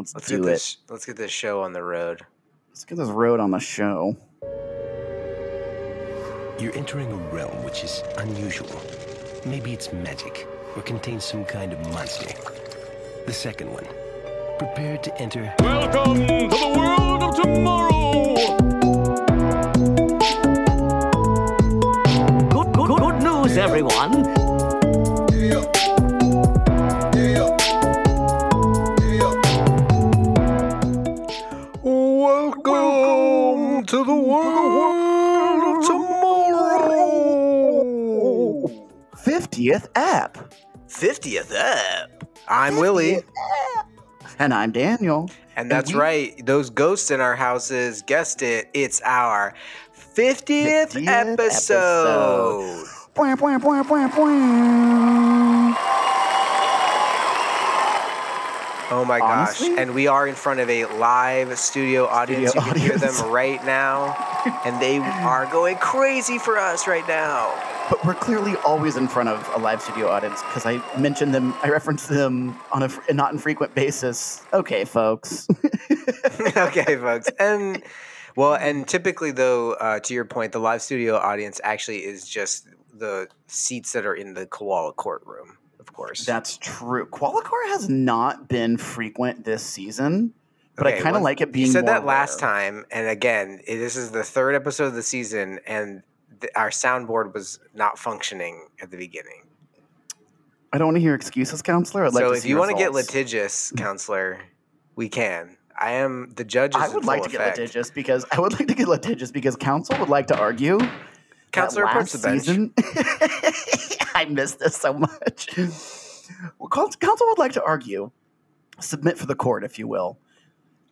Let's, Let's do get it. this. Let's get this show on the road. Let's get this road on the show. You're entering a realm which is unusual. Maybe it's magic or contains some kind of monster. The second one. Prepare to enter. Welcome to the world of tomorrow. Good, good, good news, everyone. 50th app. 50th app. I'm Willie. And I'm Daniel. And that's we- right. Those ghosts in our houses guessed it. It's our 50th, 50th episode. Bwah. Oh my Honestly? gosh. And we are in front of a live studio audience. Studio you can hear them right now. And they are going crazy for us right now. But we're clearly always in front of a live studio audience because I mentioned them, I reference them on a not infrequent basis. Okay, folks. okay, folks. And well, and typically though, uh, to your point, the live studio audience actually is just the seats that are in the koala courtroom, of course. That's true. Koala Kourt has not been frequent this season, but I kind of well, like it being. You said that last time, and again, this is the third episode of the season, and th- our soundboard was not functioning at the beginning. I don't want to hear excuses, counselor. I'd like so to if you want to get litigious, counselor, we can. I am the judge. I would like to get litigious because I would like to get litigious because counsel would like to argue. Counselor, approach last the bench. season- I miss this so much. Well, counsel would like to argue, submit for the court, if you will,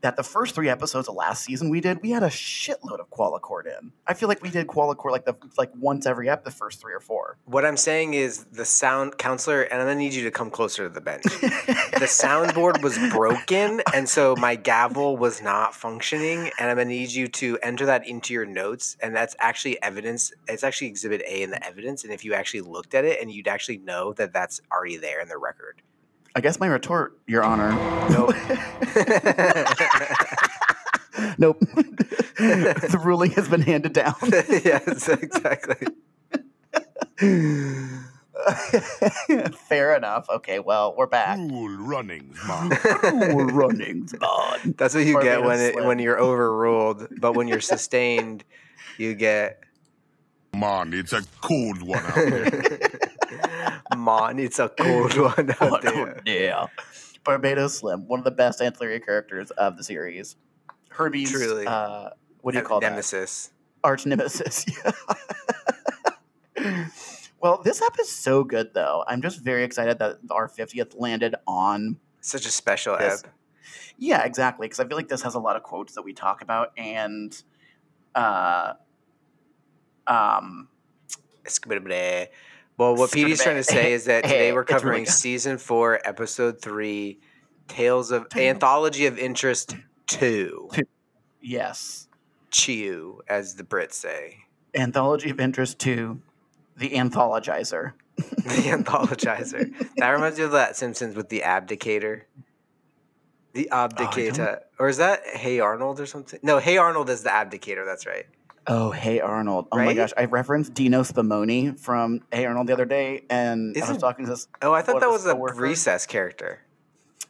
that the first three episodes of last season we did, we had a shitload of Koala Kourt in. I feel like we did Koala Kourt like the like once every ep, the first three or four. What I'm saying is the sound counselor, and I'm gonna need you to come closer to the bench. the soundboard was broken, and so my gavel was not functioning. And I'm gonna need you to enter that into your notes, and that's actually evidence. It's actually Exhibit A in the evidence, and if you actually looked at it, and you'd actually know that that's already there in the record. I guess my retort, Your Honor. Nope. Nope. the ruling has been handed down. yes, exactly. Fair enough. Okay, well, we're back. Cool runnings, man. we're running, Spawn. That's what you get when it, Slim. when you're overruled, but when you're sustained, you get man, it's a cold one out there. Mon. It's a cold one out there. yeah. Barbados Slim, one of the best ancillary characters of the series. Hermes', Truly. uh, what do you call that? Nemesis. Arch nemesis. Yeah. well, this app is so good, though. I'm just very excited that our 50th landed on Such a special This- app. Yeah, exactly. Because I feel like this has a lot of quotes that we talk about, and uh, um. Well, what Petey's trying to say is that today we're It's really covering season four, episode three, Tales of Anthology of Interest two. yes, Chew, as the Brits say. anthology of interest Two, the anthologizer. The Anthologizer. that reminds me of that Simpsons with the Abdicator. The oh, Abdicator. or is that Hey Arnold or something? No, Hey Arnold is the Abdicator. That's right. Oh, hey Arnold! Oh my Right? gosh, I referenced Dino Spumoni from Hey Arnold the other day, and I was Isn't- talking to this. Oh, I thought that was was a the worker? recess character.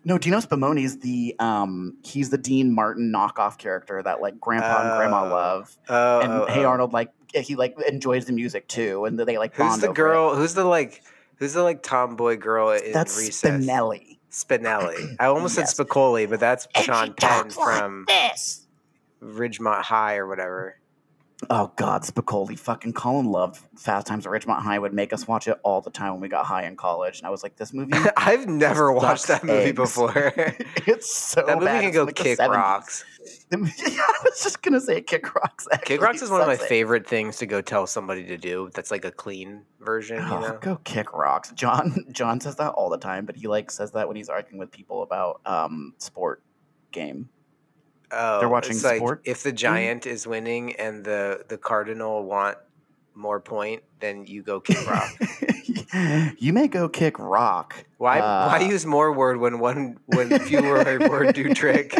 No, Dino Spumoni's the um, he's the Dean Martin knockoff character that like Grandpa and Grandma Oh. love, Oh, and oh, Hey oh. Arnold like he like enjoys the music too, and they like Who's bond the over it. girl? Who's the like? Who's the like tomboy girl in That's recess? Spinelli. Spinelli. I almost Yes. said Spicoli, but that's Sean Penn from this. Ridgemont High or whatever. Oh God, Spicoli. Fucking Colin loved Fast Times at Ridgemont High. Would make us watch it all the time when we got high in college, and I was like, this movie. I've never watched that movie eggs. before. it's so that movie bad. can go like kick 70s. rocks. I was just gonna say Kick Rocks. Kick rocks is one of my it. favorite things to go tell somebody to do. That's like a clean version, you Oh, know. go kick rocks. John John says that all the time, but he like says that when he's arguing with people about um sport game. Oh, they're watching it's like sport? if the giant is winning and the the cardinal want more point, then you go kick rock. you may go kick rock. Why Uh, why use more word when one when fewer word do trick?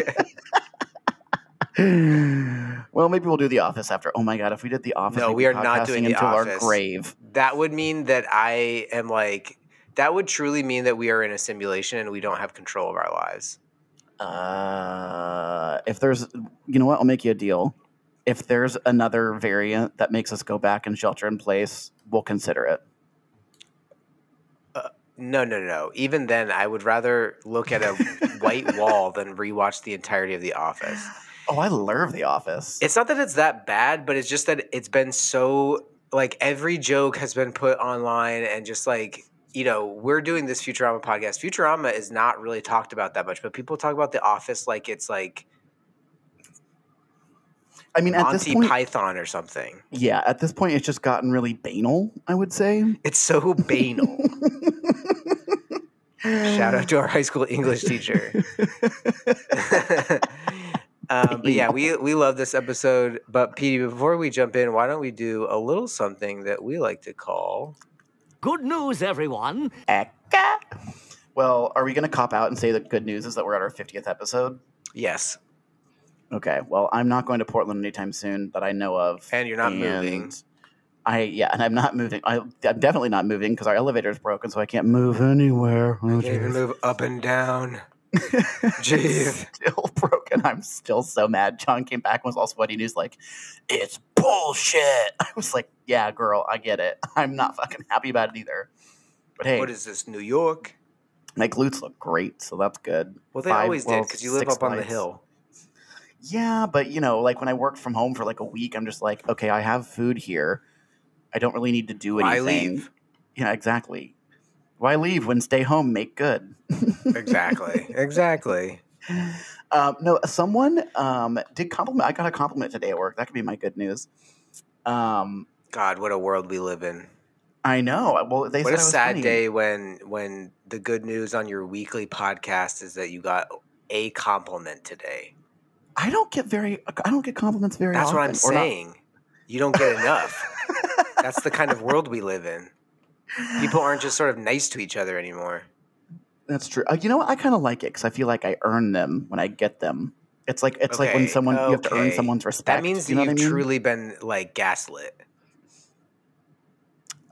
well, maybe we'll do The Office after. Oh my god, if we did The Office, No, we are not doing The until our grave. that would mean that I am like that would truly mean that we are in a simulation and we don't have control of our lives. Uh, if there's, you know what, I'll make you a deal. If there's another variant that makes us go back and shelter in place, we'll consider it. No, no, no. Even then, I would rather look at a white wall than rewatch the entirety of The Office. Oh, I love The Office. It's not that it's that bad, but it's just that it's been so like every joke has been put online and just like you know we're doing this Futurama podcast. Futurama is not really talked about that much, but people talk about The Office like it's like I mean, at this point, Python or something. yeah, at this point, it's just gotten really banal. I would say. It's so banal. Shout out to our high school English teacher. um, but yeah, we we love this episode. But Petey, before we jump in, why don't we do a little something that we like to call Good news, everyone. Eka. Well, are we going to cop out and say the good news is that we're at our 50th episode? yes, Okay. Well, I'm not going to Portland anytime soon that I know of. and you're not moving. I yeah, and I'm not moving. I, I'm definitely not moving because our elevator is broken, so I can't move anywhere. Oh, Can't even move up and down. Jeez. still broken. I'm still so mad. John came back and was all sweaty and he's like, "It's bullshit." I was like, "Yeah, girl, I get it. I'm not fucking happy about it either." But hey, What is this, New York? my glutes look great, so that's good. Well, they Five- always well, did because you live up on the hill. Yeah, but you know, like when I worked from home for like a week, I'm just like, okay, I have food here. I don't really need to do anything. leave? Yeah, exactly. Why leave when stay home, make good? Exactly. exactly. Um, no, someone um, did compliment. I got a compliment today at work. That could be my good news. Um, God, what a world we live in. I know. Well, they What a sad funny. day when when the good news on your weekly podcast is that you got a compliment today. I don't get very. I don't get compliments very often. That's often. what I'm or not- saying. You don't get enough. That's the kind of world we live in. People aren't just sort of nice to each other anymore. That's true. Uh, you know what? I kind of like it because I feel like I earn them when I get them. It's like it's like when Okay, someone you have to earn someone's respect. That means that you know you've I mean? truly been like gaslit.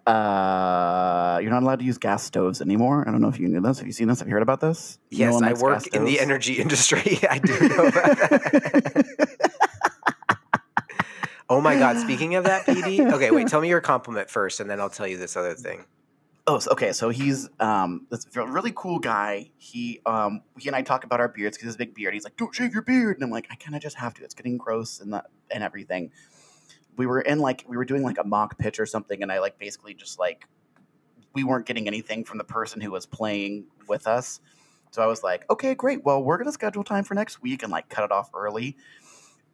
Uh, you're not allowed to use gas stoves anymore. I don't know if you knew this. Have you seen this? Have you heard about this? Yes, I work in the energy industry. I do know about that. oh my god! Speaking of that, PD. Okay, wait. Tell me your compliment first, and then I'll tell you this other thing. Oh, okay. So he's um this really cool guy. He um he and I talk about our beards because he has a big beard. He's like, "Don't shave your beard," and I'm like, "I kind of just have to. It's getting gross and that and everything." We were in like we were doing like a mock pitch or something, and I like basically just like we weren't getting anything from the person who was playing with us. So I was like, "Okay, great. Well, we're gonna schedule time for next week and like cut it off early."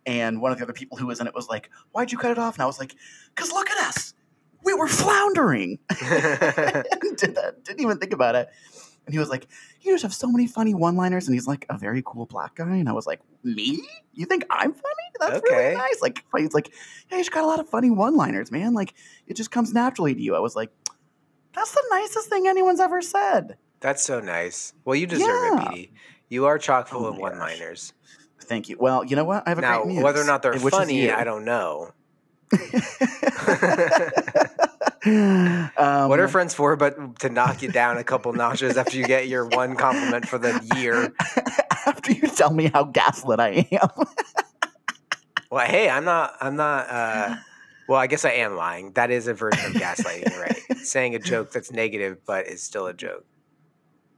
And one of the other people who was in it was like, "Why'd you cut it off?" And I was like, "Cause look at us, we were floundering." did that. Didn't even think about it. And he was like, "You just have so many funny one-liners." And he's like a very cool black guy. And I was like, "Me? You think I'm funny? That's Okay. really nice." Like he's like, "Yeah, you just got a lot of funny one-liners, man. Like it just comes naturally to you." I was like, "That's the nicest thing anyone's ever said." That's so nice. Well, you deserve Yeah. it, PD. You are chock full Oh of my gosh. Thank you. Well, you know what? I have a Now, great muse, whether or not they're funny. I don't know. um, what are friends for but to knock you down a couple notches after you get your one compliment for the year? after you tell me how gaslit I am? Well, hey, I'm not. I'm not. uh Well, I guess I am lying. That is a version of gaslighting, right? Saying a joke that's negative but is still a joke.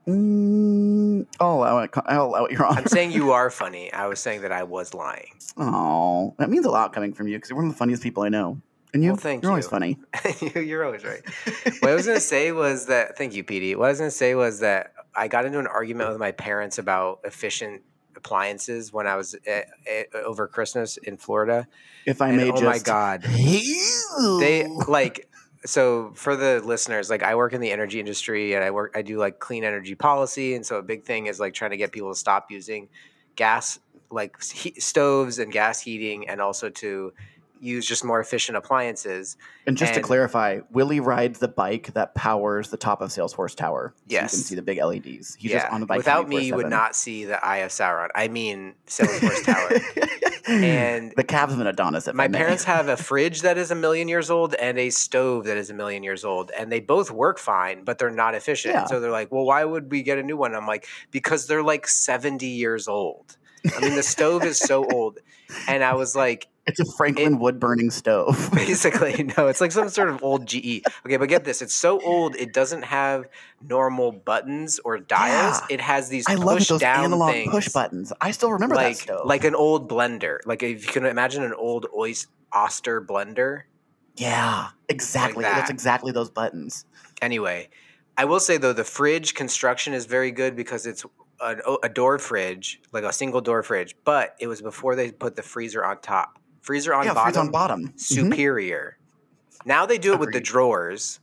Mm, I'll allow it. I'll allow it, Your Honor. I'm saying you are funny. I was saying that I was lying. Oh, that means a lot coming from you because you're one of the funniest people I know. And you, Well, thank you're always funny. You- You're always right. What I was going to say was that, thank you, PD. What I was going to say was that I got into an argument with my parents about efficient appliances when I was eh, eh, over Christmas in Florida. If I And may oh just, my God. They like, so for the listeners, like I work in the energy industry and I work, I do like clean energy policy. And so a big thing is like trying to get people to stop using gas, like he- stoves and gas heating, and also to use just more efficient appliances. And just And- to clarify, Willie rides the bike that powers the top of Salesforce Tower. So Yes. You can see the big LEDs. He's yeah, just on the bike. without me, you would not see the Eye of Sauron. I mean, Salesforce Tower. And the calves of an Adonis. My parents have a fridge that is a million years old and a stove that is a million years old, and they both work fine, but they're not efficient. Yeah. So they're like, "Well, why would we get a new one?" I'm like, "Because they're like 70 years old." I mean, the stove is so old, and I was like, It's a Franklin wood burning stove. basically, no, it's like some sort of old GE. Okay, but get this: it's so old, it doesn't have normal buttons or dials. Yeah. It has these I love push it, those down analog things. push buttons. I still remember that like stove. like an old blender. Like if you can imagine an old Oyster Oster blender. yeah, exactly. That's that. exactly those buttons. Anyway, I will say though the fridge construction is very good because it's an, a door fridge, like a single door fridge, but it was before they put the freezer on top. Freezer on yeah, bottom, freeze on bottom. Mhm. superior. Now they do it with the drawers.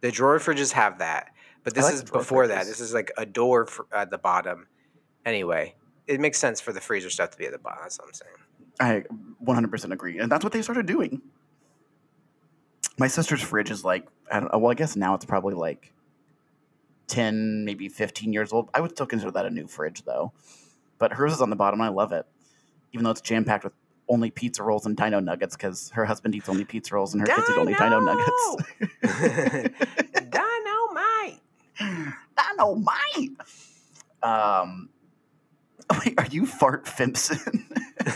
The drawer fridges have that, but this like is before that. This is like a door fr- at the bottom. Anyway, it makes sense for the freezer stuff to be at the bottom. That's what I'm saying. I 100% agree. And that's what they started doing. My sister's fridge is like, I don't well, I guess now it's probably like 10, maybe 15 years old. I would still consider that a new fridge, though. But hers is on the bottom. I love it. Even though it's jam packed with only pizza rolls and dino nuggets because her husband eats only pizza rolls and her kids eat only dino nuggets. Dynamite. Dynamite! Um, wait, are you Fart Fimpson?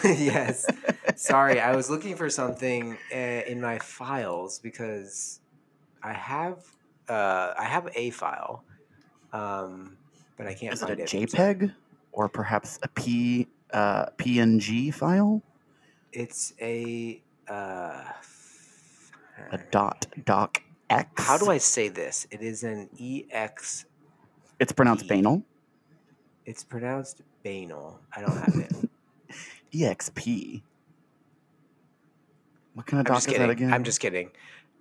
yes. Sorry, I was looking for something uh, in my files because I have uh, I have a file, um, but I can't Is it a it. JPEG or perhaps a P uh, PNG file? It's a. Uh, A dot doc X. how do I say this? It is an ex. It's pronounced banal. It's pronounced banal. I don't have it. EXP. What kind of I'm doc is kidding. that again? I'm just kidding.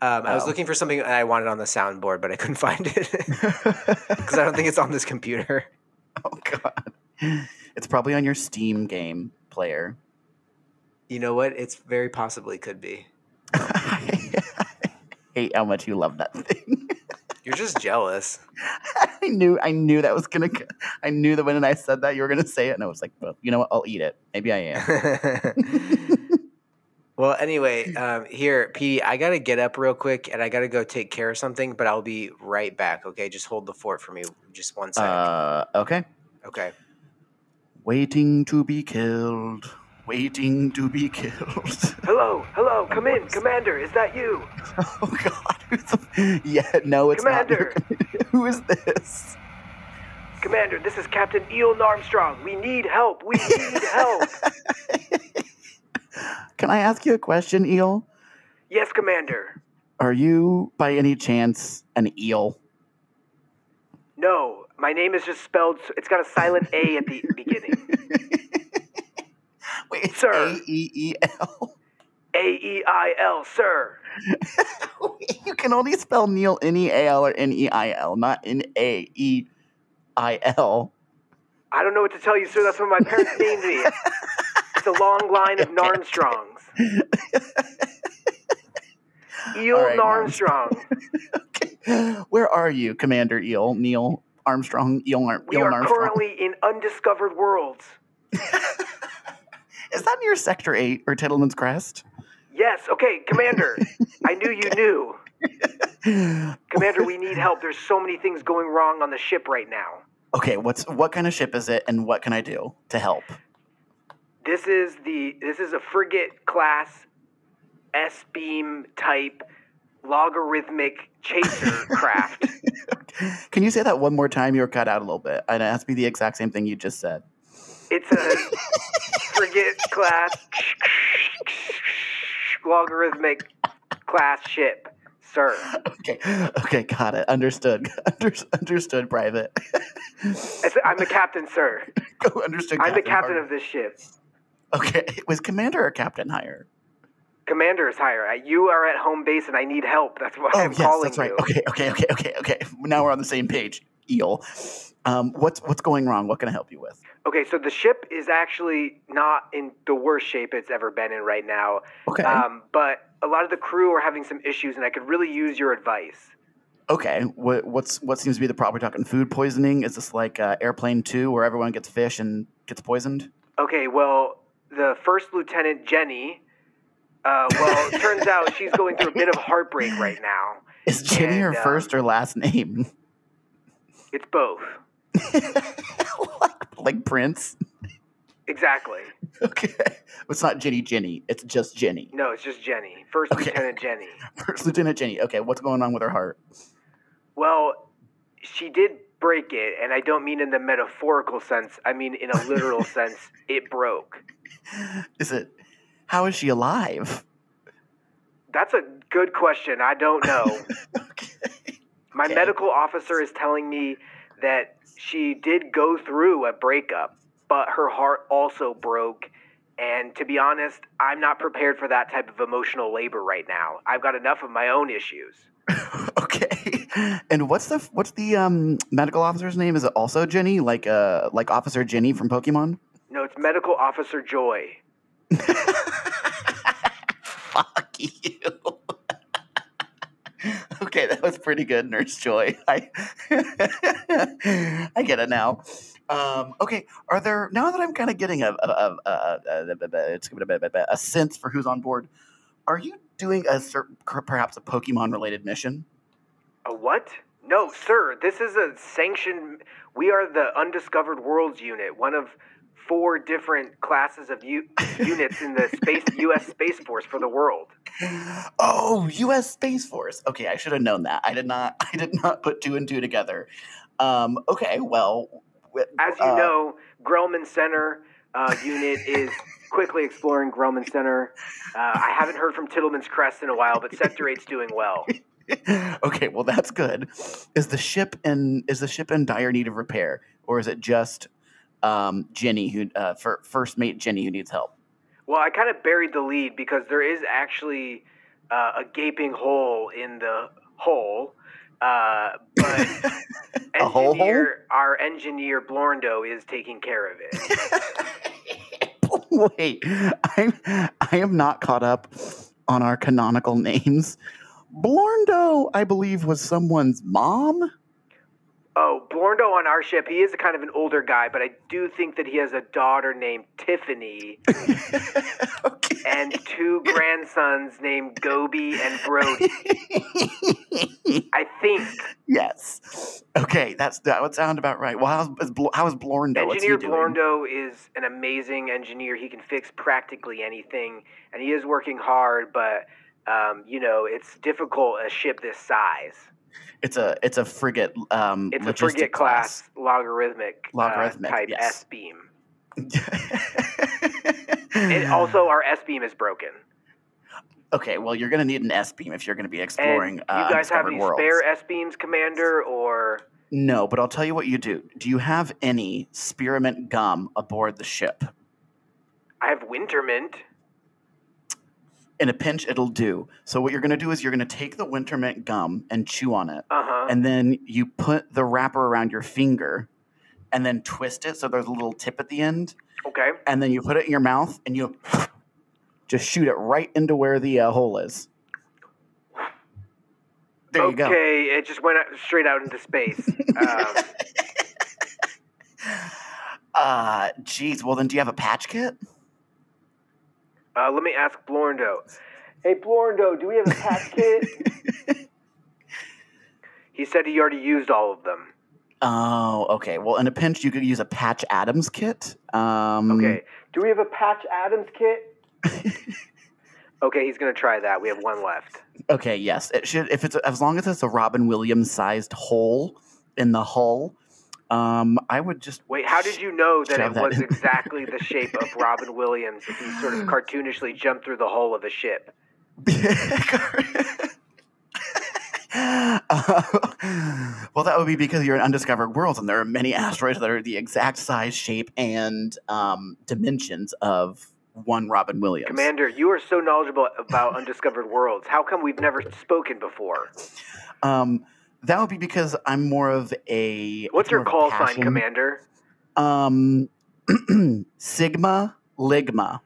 Um, I was Oh. looking for something I wanted on the soundboard, but I couldn't find it because I don't think it's on this computer. oh god. It's probably on your Steam game player. You know what? It's very possibly could be. I hate how much you love that thing. You're just jealous. I knew I knew that was gonna I knew that when I said that you were gonna say it and I was like, well, you know what, I'll eat it. Maybe I am. Well, anyway, um, here, Petey, I gotta get up real quick and I gotta go take care of something, but I'll be right back. Okay, just hold the fort for me, just one sec. uh okay. okay. Waiting to be killed. Waiting to be killed. Hello, hello, come in, Commander. Is that you? Oh God! Who's the... Yeah, no, it's Commander. not. Who is this? Commander, this is Captain Eon Armstrong. We need help. We need help. Can I ask you a question, Eel? yes, Commander. Are you, by any chance, an eel? No, my name is just spelled. It's got a silent A at the beginning. Wait, it's Sir. A E E L. A E I L, sir. You can only spell Neil N E A L or N E I L, not N A E I L. I don't know what to tell you, sir. That's what my parents named me. It's a long line of Narnstrongs. Eel right, Narnstrong. Okay. Where are you, Commander Eel? Neil Armstrong? Eel, Ar- We Eel are Armstrong? currently in undiscovered worlds. Is that near Sector 8 or Tittleman's Crest? Yes, okay, Commander. I knew you knew. Commander, we need help. There's so many things going wrong on the ship right now. Okay, what's what kind of ship is it, and what can I do to help? This is the this is a frigate class S beam type logarithmic chaser craft. Can you say that one more time? You were cut out a little bit. And it has to be the exact same thing you just said. It's a frigate class logarithmic class ship, sir. Okay, okay, got it. Understood. Under, understood, Private. I'm the captain, sir. understood. I'm the captain pardon. of this ship. Okay, was Commander or Captain higher? Commander is higher. You are at home base and I need help. That's why Oh I'm yes, calling that's right. you. Okay, okay, okay, okay, okay. Now we're on the same page. eel. Um, what's what's going wrong? What can I help you with? Okay, so the ship is actually not in the worst shape it's ever been in right now. Okay. Um, but a lot of the crew are having some issues, and I could really use your advice. okay. What what's what seems to be the problem? We're talking food poisoning. Is this like uh, Airplane Two, where everyone gets fish and gets poisoned? Okay, well, the first lieutenant Jenny. Uh, well, it turns out she's going through a bit of heartbreak right now. Is Jenny her And, um, first or last name? It's both. like, like Prince? Exactly. Okay. It's not Jenny Jenny. It's just Jenny. No, it's just Jenny. First Okay. Lieutenant Jenny. First Lieutenant Jenny. Okay, what's going on with her heart? Well, she did break it, and I don't mean in the metaphorical sense. I mean in a literal sense. It broke. Is it? How is she alive? That's a good question. I don't know. Okay. My Okay. medical officer is telling me that she did go through a breakup, but her heart also broke. And to be honest, I'm not prepared for that type of emotional labor right now. I've got enough of my own issues. okay. And what's the what's the um medical officer's name? Is it also Jenny? Like uh like Officer Jenny from Pokemon? No, it's Medical Officer Joy. Fuck you. okay, that was pretty good, Nurse Joy. I I get it now. Um, okay, are there now that I'm kind of getting a a, a, a, a, sense for who's on board? Are you doing a perhaps a Pokemon related mission? A what? No, sir. This is a sanctioned. We are the Undiscovered Worlds Unit, one of four different classes of u- units in the space U.S. Space Force for the world. Oh, U.S. Space Force. Okay, I should have known that. I did not. I did not put two and two together. Um, okay, well, As you uh, know, Grellman Center uh, unit is quickly exploring Grellman Center. Uh, I haven't heard from Tittleman's Crest in a while, but Sector Eight's doing well. okay, well that's good. Is the ship in is the ship in dire need of repair, or is it just um, Jenny who uh, for first mate Jenny who needs help? Well, I kind of buried the lead because there is actually uh, a gaping hole in the hole. Uh, but A hole hole? engineer, our engineer Blorndo is taking care of it. Wait, I'm I am not caught up on our canonical names. Blorndo, I believe, was someone's mom. Oh, Blorndo on our ship, he is a kind of an older guy, but I do think that he has a daughter named Tiffany okay. and two grandsons named Gobi and Brody. I think. yes. Okay, that's that would sound about right. Well, how's how is Blorndo? What's he Engineer doing? Blorndo is an amazing engineer. He can fix practically anything, and he is working hard, but, um, you know, it's difficult a ship this size. It's a it's a frigate. Um, It's a frigate class, logarithmic, uh, Logarithmic, type yes. S beam. And also, our S beam is broken. okay, well, you're gonna need an S beam if you're gonna be And exploring. you uh, guys have any worlds. spare S beams, Commander, or No, but I'll tell you what you do. Do you have any spearmint gum aboard the ship? I have Wintermint. In a pinch, it'll do. So what you're gonna do is you're gonna take the wintermint gum and chew on it, Uh huh. and then you put the wrapper around your finger, and then twist it so there's a little tip at the end, Okay. and then you put it in your mouth and you just shoot it right into where the uh, hole is. There you go. okay, it just went out, straight out into space. um, Uh, geez. Well, then, do you have a patch kit? Uh, let me ask Blorndo. Hey, Blorndo, do we have a patch kit? he said he already used all of them. Oh, okay. Well, in a pinch, you could use a Patch Adams kit. Um, Okay. Do we have a Patch Adams kit? okay, he's gonna try that. We have one left. Okay. Yes. It should. If it's as long as it's a Robin Williams sized hole in the hull, um, I would just Wait, how did you know that it that was in. exactly the shape of Robin Williams if he sort of cartoonishly jumped through the hull of a ship? Uh, well, that would be because you're in undiscovered worlds, and there are many asteroids that are the exact size, shape, and um, dimensions of one Robin Williams. Commander, you are so knowledgeable about undiscovered worlds. How come we've never spoken before? Um, That would be because I'm more of a. What's your more of a call sign. Commander? Um, Sigma Ligma.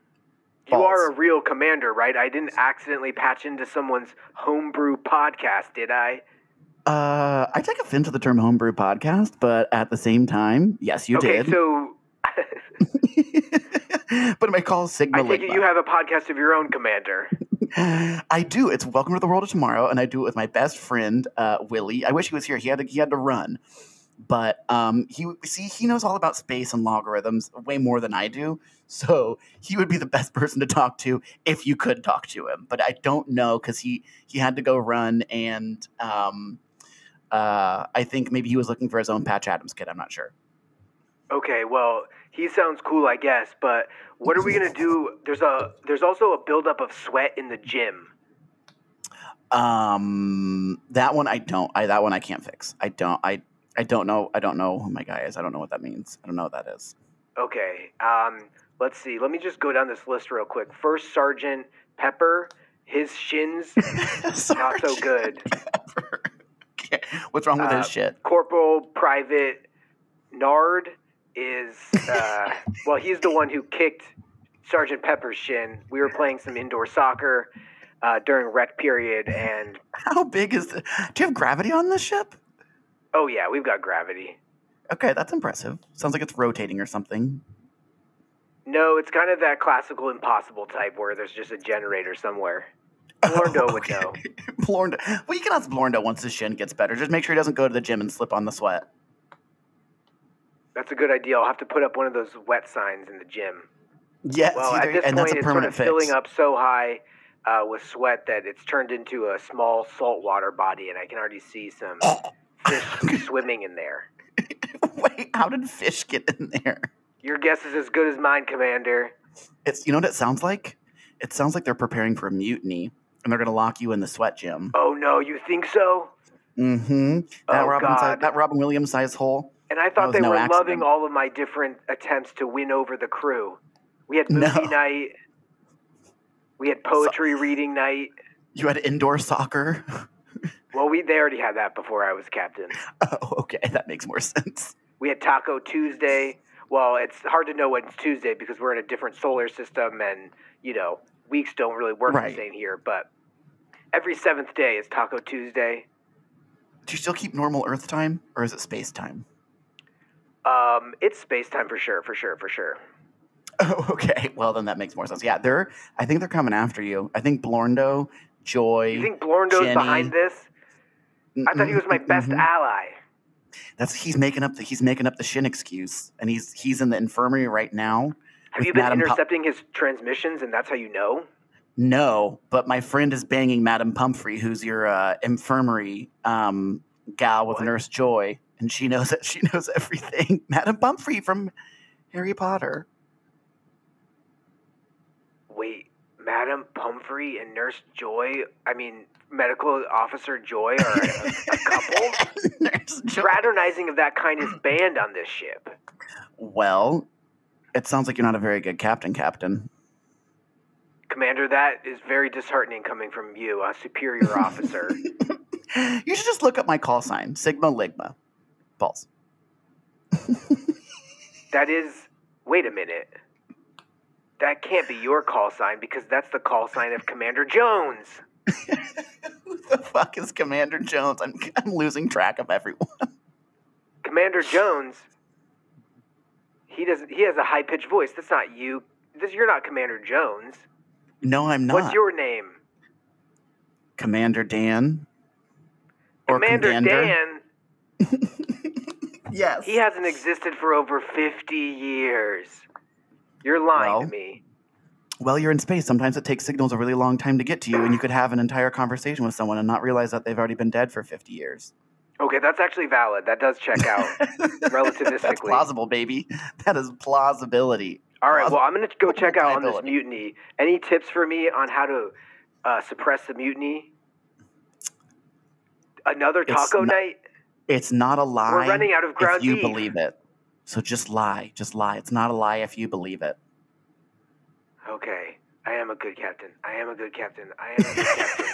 You are a real commander, right? I didn't accidentally patch into someone's homebrew podcast, did I? Uh, I take offense to the term homebrew podcast, but at the same time, yes, you okay, did. so but my call Sigma I it Ligma. you have a podcast of your own, Commander. I do. It's Welcome to the World of Tomorrow, and I do it with my best friend uh, Willie. I wish he was here. He had to, he had to run, but um, he see he knows all about space and logarithms way more than I do. So he would be the best person to talk to if you could talk to him. But I don't know because he he had to go run, and um, uh, I think maybe he was looking for his own Patch Adams kid. I'm not sure. Okay, well, he sounds cool, I guess, but what are we gonna do? There's a there's also a buildup of sweat in the gym. Um, that one I don't. I that one I can't fix. I don't. I I don't know. I don't know who my guy is. I don't know what that means. I don't know what that is. Okay, um, let's see. Let me just go down this list real quick. First Sergeant Pepper, his shins not so good. What's wrong with Uh, his shit? Corporal Private Nard is uh, well, he's the one who kicked Sergeant Pepper's shin. We were playing some indoor soccer uh, during rec period, and How big is the? Do you have gravity on this ship? oh yeah, we've got gravity. Okay, that's impressive. Sounds like it's rotating or something. No, it's kind of that classical impossible type where there's just a generator somewhere. Blorndo would know. Blorndo. Well, you can ask Blorndo once his shin gets better. Just make sure he doesn't go to the gym and slip on the sweat. That's a good idea. I'll have to put up one of those wet signs in the gym. Yes, Well, either- at this and point, that's a it's sort of fix. filling up so high uh, with sweat that it's turned into a small saltwater body, and I can already see some fish swimming in there. Wait, how did fish get in there? Your guess is as good as mine, Commander. It's you know what it sounds like. It sounds like they're preparing for a mutiny, and they're gonna lock you in the sweat gym. Oh no, you think so? Mm-hmm. That Oh, Robin, God. that Robin Williams size hole. And I thought they no were accident. loving all of my different attempts to win over the crew. We had No. movie night. We had poetry reading night. You had indoor soccer. Well, we they already had that before I was captain. oh, okay, that makes more sense. We had Taco Tuesday. Well, it's hard to know when it's Tuesday because we're in a different solar system, and you know weeks don't really work Right. the same here. But every seventh day is Taco Tuesday. Do you still keep normal Earth time, or is it space time? Um, it's space time for sure, for sure, for sure. Oh, okay. Well, then that makes more sense. Yeah, they're. I think they're coming after you. I think Blorndo, Joy. You think Blorndo's Jenny. behind this? I thought he was my best Mhm. ally. That's he's making up the he's making up the shin excuse, and he's he's in the infirmary right now. Have you been Madam Pu- intercepting his transmissions, and that's how you know? No, but my friend is banging Madam Pomfrey, who's your uh, infirmary um, gal with What? Nurse Joy, and she knows that She knows everything. Madame Pomfrey from Harry Potter. Wait, Madame Pomfrey and Nurse Joy, I mean, Medical Officer Joy are a, a couple? Nurse Joy. Fraternizing of that kind is banned on this ship. Well, it sounds like you're not a very good captain, Captain. Commander, that is very disheartening coming from you, a superior officer. you should just look up my call sign, Sigma Ligma. Balls. that is. Wait a minute. That can't be your call sign because that's the call sign of Commander Jones. Who the fuck is Commander Jones? I'm, I'm losing track of everyone. Commander Jones. He does. He has a high pitched voice. That's not you. This, you're not Commander Jones. No, I'm not. What's your name? Commander Dan? Or Commander Commander? Dan. Yes. He hasn't existed for over 50 years. You're lying Well, to me. Well, you're in space. Sometimes it takes signals a really long time to get to you, and you could have an entire conversation with someone and not realize that they've already been dead for 50 years. Okay, that's actually valid. That does check out. That's Relativistically. plausible, baby. That is plausibility. All right, well, I'm going to go check out on this mutiny. Any tips for me on how to uh, suppress the mutiny? Another taco not- night? It's not a lie. running out of ground if you beef. believe it. So just lie. Just lie. It's not a lie if you believe it. Okay, I am a good captain. I am a good captain. I am a good captain.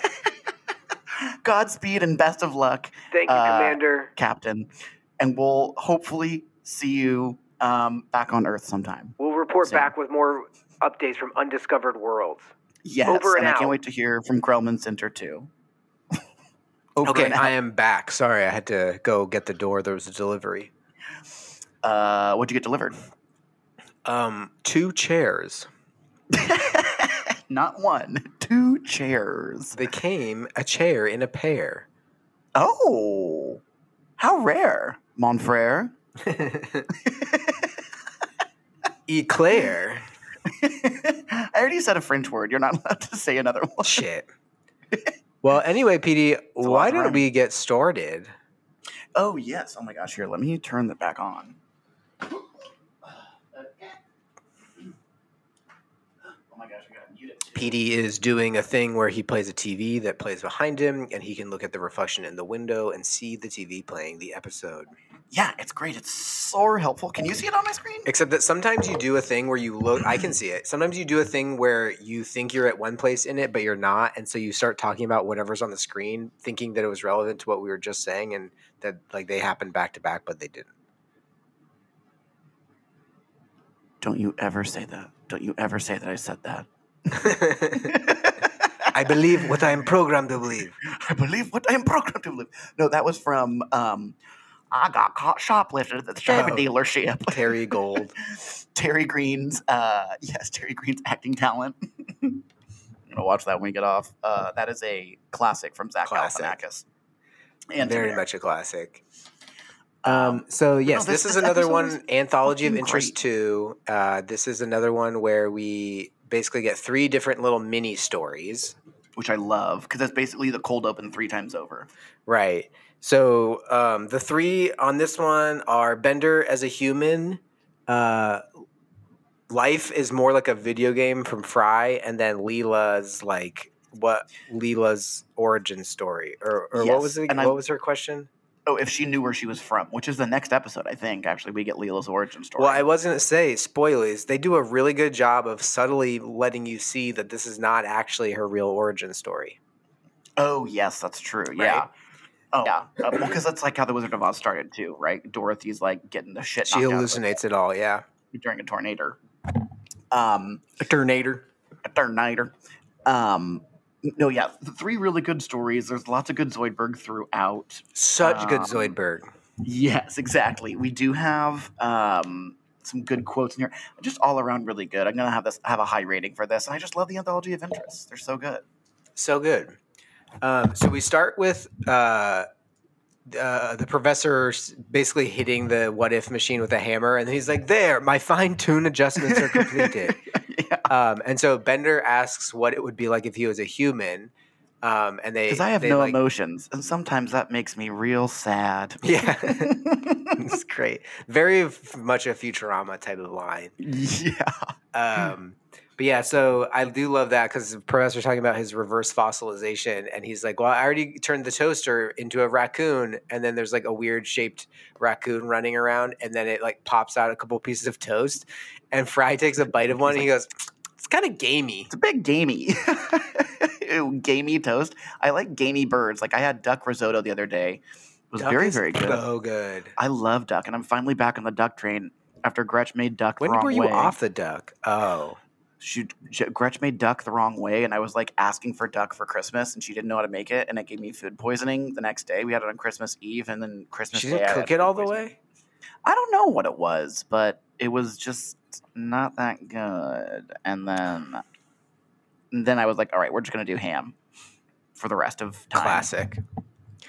Godspeed and best of luck, Thank you, Uh, Commander. Captain. And we'll hopefully see you um, back on Earth sometime. We'll report Sam. back with more updates from undiscovered worlds. Yes, Over and and I can't wait to hear from Krellman Center too. Over Okay, I am back. Sorry, I had to go get the door. There was a delivery. Uh, what'd you get delivered? Um, two chairs. Not one, two chairs. They came a chair in a pair. Oh, how rare, mon frere. Eclair. I already said a French word. You're not allowed to say another one. Shit. Well, anyway, PD, why don't we get started? Oh yes. Oh my gosh. Here, let me turn that back on. Oh my gosh, I gotta mute it. too. PD is doing a thing where he plays a TV that plays behind him, and he can look at the reflection in the window and see the TV playing the episode. Yeah, it's great. It's so helpful. Can you see it on my screen? Except that sometimes you do a thing where you look, I can see it. Sometimes you do a thing where you think you're at one place in it, but you're not. And so you start talking about whatever's on the screen, thinking that it was relevant to what we were just saying, and that like they happened back to back, but they didn't. Don't you ever say that. Don't you ever say that I said that. I believe what I am programmed to believe. I believe what I am programmed to believe. No, that was from um I got caught shoplifting at the Chevy Oh. dealership. Terry Gold. Terry Green's uh yes, Terry Green's acting talent. I'm gonna watch that when we get off. Uh that is a classic from Zach Classic. Galifianakis. And Very Tim much a classic. Um, Um, so yes, this- this, is this another one anthology of interest great. too. Uh, this is another one where we basically get three different little mini stories. which I love because that's basically the cold open three times over. Right. So um, the three on this one are Bender as a human. Uh, Life is more like a video game from Fry, and then Leela's like what Leela's origin story, or, or what was it? and What I- was her question? Oh, if she knew where she was from, which is the next episode, I think. Actually, we get Leela's origin story. Well, I was going to say spoilers. They do a really good job of subtly letting you see that this is not actually her real origin story. Oh, yes, that's true. Yeah. Oh, yeah. Uh, well, because that's like how the Wizard of Oz started too, right? Dorothy's like getting the shit She knocked out hallucinates it all. Yeah, her during a tornado. Um, a tornado. a tornado. Um, no, yeah, th- three really good stories. There's lots of good Zoidberg throughout. Such good Um, Zoidberg. Yes, exactly. We do have um, some good quotes in here. Just all around really good. I'm gonna have this have a high rating for this, and I just love the anthology of interest. They're so good. So good. Um, so we start with uh, uh, the professor basically hitting the what if machine with a hammer, and he's like, "There, my fine tune adjustments are completed." yeah, um, and so Bender asks what it would be like if he was a human, um, and they because I have they, no like- emotions, and sometimes that makes me real sad. Yeah, it's great. Very f- much a Futurama type of line. yeah. Um, but yeah, so I do love that because the professor's talking about his reverse fossilization, and he's like, "Well, I already turned the toaster into a raccoon, and then there's like a weird shaped raccoon running around, and then it like pops out a couple pieces of toast, and Fry takes a bite of one, and he goes, "It's kind of gamey." It's a bit gamey. Gamey toast. I like gamey birds. Like I had duck risotto the other day. It was Duck very, very good. So good. I love duck, and I'm finally back on the duck train after Gretch made duck When were you way. off the duck? Oh, she Gretch made duck the wrong way, and I was like asking for duck for Christmas, and she didn't know how to make it, and it gave me food poisoning the next day. We had it on Christmas Eve, and then Christmas. she didn't cook it all the way. I don't know what it was, but it was just not that good. And then, and then I was like, all right, we're just gonna do ham for the rest of time. Classic.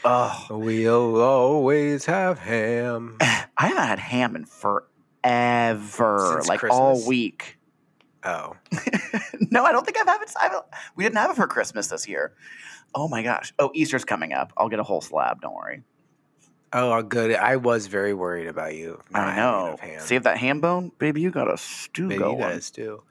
Oh, We'll always have ham. I haven't had ham in forever, Since like all Christmas? week. Oh, no, I don't think I've had it. I haven't, we didn't have it for Christmas this year. Oh my gosh! Oh, Easter's coming up. I'll get a whole slab. Don't worry. oh, good. I was very worried about you. I know. ham. Save that ham bone, baby. You got a stew Maybe going. you guys do.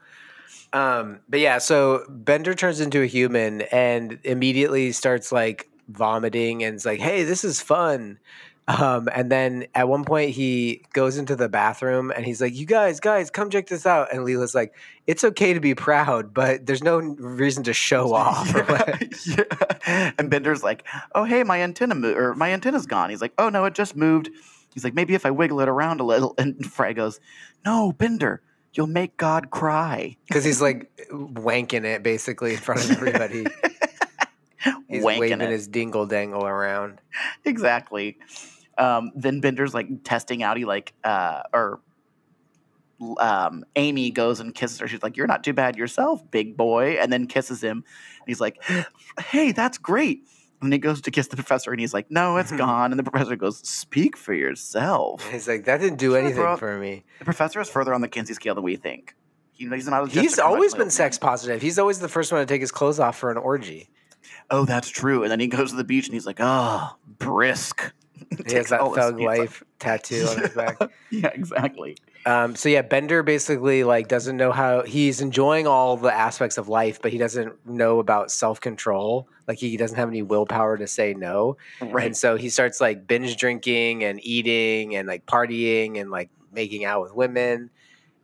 Um, but yeah, so Bender turns into a human and immediately starts like vomiting and it's like, "Hey, this is fun." Um, and then at one point he goes into the bathroom and he's like, "You guys, guys, come check this out." And Leela's like, "It's okay to be proud, but there's no reason to show off." what- yeah. And Bender's like, "Oh, hey, my antenna mo- or my antenna's gone." He's like, "Oh no, it just moved." He's like, "Maybe if I wiggle it around a little." And Fry goes, "No, Bender, you'll make God cry." Because he's like wanking it basically in front of everybody. He's Wanking waving it. his dingle dangle around. exactly. Um, then Bender's like testing out. He like uh, or um, Amy goes and kisses her. She's like, "You're not too bad yourself, big boy," and then kisses him. And he's like, "Hey, that's great." And he goes to kiss the professor, and he's like, "No, it's gone." And the professor goes, "Speak for yourself." He's like, that didn't do anything for me. The professor is further on the Kinsey scale than we think. He, he's not. He's always been sex positive. He's always the first one to take his clothes off for an orgy. Oh, that's true. And then he goes to the beach, and he's like, "Oh, brisk." He has that thug life tattoo on his back. yeah, exactly. Um, so yeah, Bender basically like doesn't know how he's enjoying all the aspects of life, but he doesn't know about self control. Like he doesn't have any willpower to say no, Right. and so he starts like binge drinking and eating and like partying and like making out with women,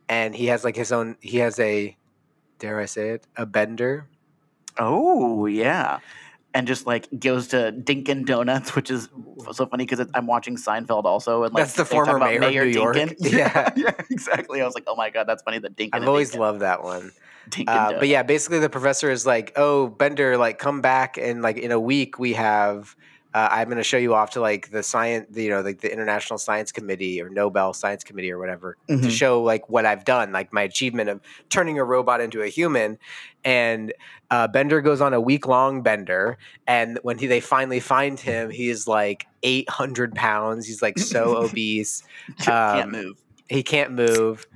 and he has like his own. He has a, dare I say it, a bender. Oh yeah, and just like goes to Dinkin Donuts, which is so funny because I'm watching Seinfeld also, and like That's the former about mayor of New York. Dinkin. Yeah. Yeah, yeah, exactly. I was like, oh my god, that's funny. The Dinkin. I've always loved that one. Uh, but yeah, basically the professor is like, "Oh, Bender, like come back and like in a week we have uh, I'm going to show you off to like the science, you know, like the International Science Committee or Nobel Science Committee or whatever to Mhm. show like what I've done, like my achievement of turning a robot into a human." And uh, Bender goes on a week long bender, and when he, they finally find him, he's like 800 pounds. He's like so obese. can't um, move. He can't move.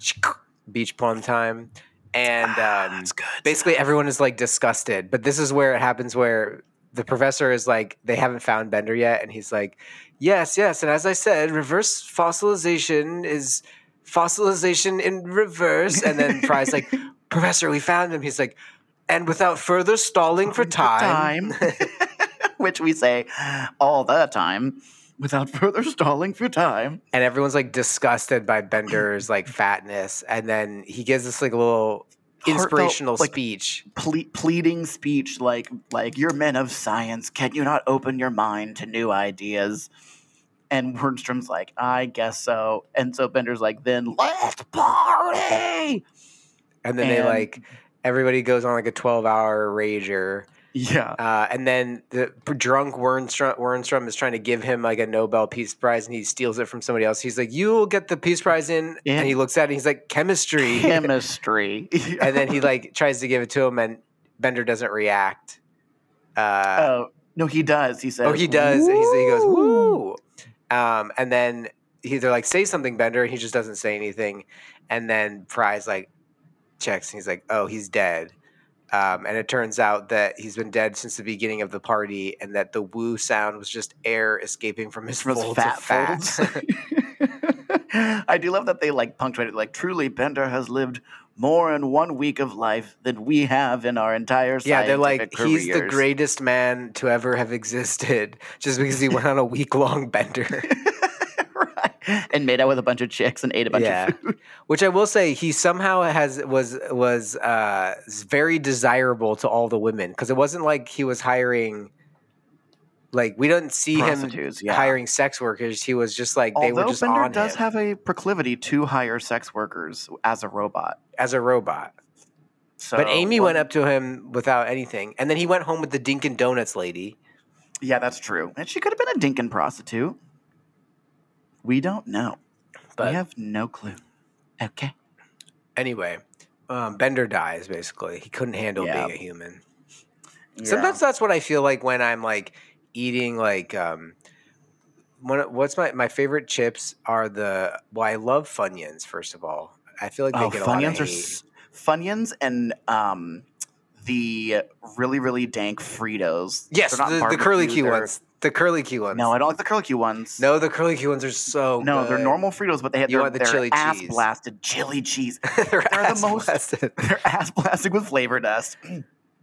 Beach plum time. And um, That's good. basically everyone is like disgusted. But this is where it happens where the professor is like, they haven't found Bender yet. And he's like, yes, yes. And as I said, reverse fossilization is fossilization in reverse. And then Fry's like, Professor, we found him. He's like, and without further stalling for time. which we say all the time, without further stalling for time. and everyone's like disgusted by Bender's like fatness, and then he gives us like a little Heartfelt, inspirational like- speech. ple- pleading speech like like you're men of science. Can you not open your mind to new ideas? And Wernstrom's like I guess so. And so Bender's like then let's party! And then they like everybody goes on like a twelve hour rager, yeah uh, and then the drunk Wernstrom, Wernstrom is trying to give him like a Nobel Peace Prize, and he steals it from somebody else. He's like, "You'll get the Peace Prize in," Yeah. and he looks at it, and he's like, "Chemistry." chemistry and then he like tries to give it to him, and Bender doesn't react. Uh, oh no he does he says Oh, he does. And he's, he goes, "Woo." woo. Um, and then he, they're like, say something, Bender. And he just doesn't say anything. And then Fry's like, checks. And he's like, oh, he's dead. Um, and it turns out that he's been dead since the beginning of the party and that the woo sound was just air escaping from his folds fat of fat. folds. I do love that they like punctuated like truly Bender has lived more in one week of life than we have in our entire yeah, they're like, scientific he's the greatest man to ever have existed just because he went on a week long bender. right. and made out with a bunch of chicks and ate a bunch Yeah. of food. Which I will say, he somehow has was was uh, very desirable to all the women because it wasn't like he was hiring. Like we don't see him yeah. hiring sex workers. He was just like they Although were just on him. Bender on does him have a proclivity to hire sex workers as a robot. as a robot. So but Amy what- went up to him without anything, and then he went home with the Dinkin Donuts lady. Yeah, that's true. And she could have been a Dinkin prostitute. We don't know. But we have no clue. Okay. anyway, um, Bender dies. Basically, he couldn't handle Yeah. being a human. Yeah. Sometimes that's what I feel like when I'm like eating like um one what's my my favorite chips are the well I love Funyuns first of all. I feel like they oh, get a lot Funyuns of are hate. s- Funyuns and um the really really dank Fritos. yes, not the, the curly barbecue, Q ones. The curly Q ones. No, I don't like the curly Q ones. no, the curly Q ones are so no, they're normal Fritos, but they have You their, want the their chili ass cheese. blasted chili cheese. they're They're ass the most. blasted. They're ass blasted with flavor dust.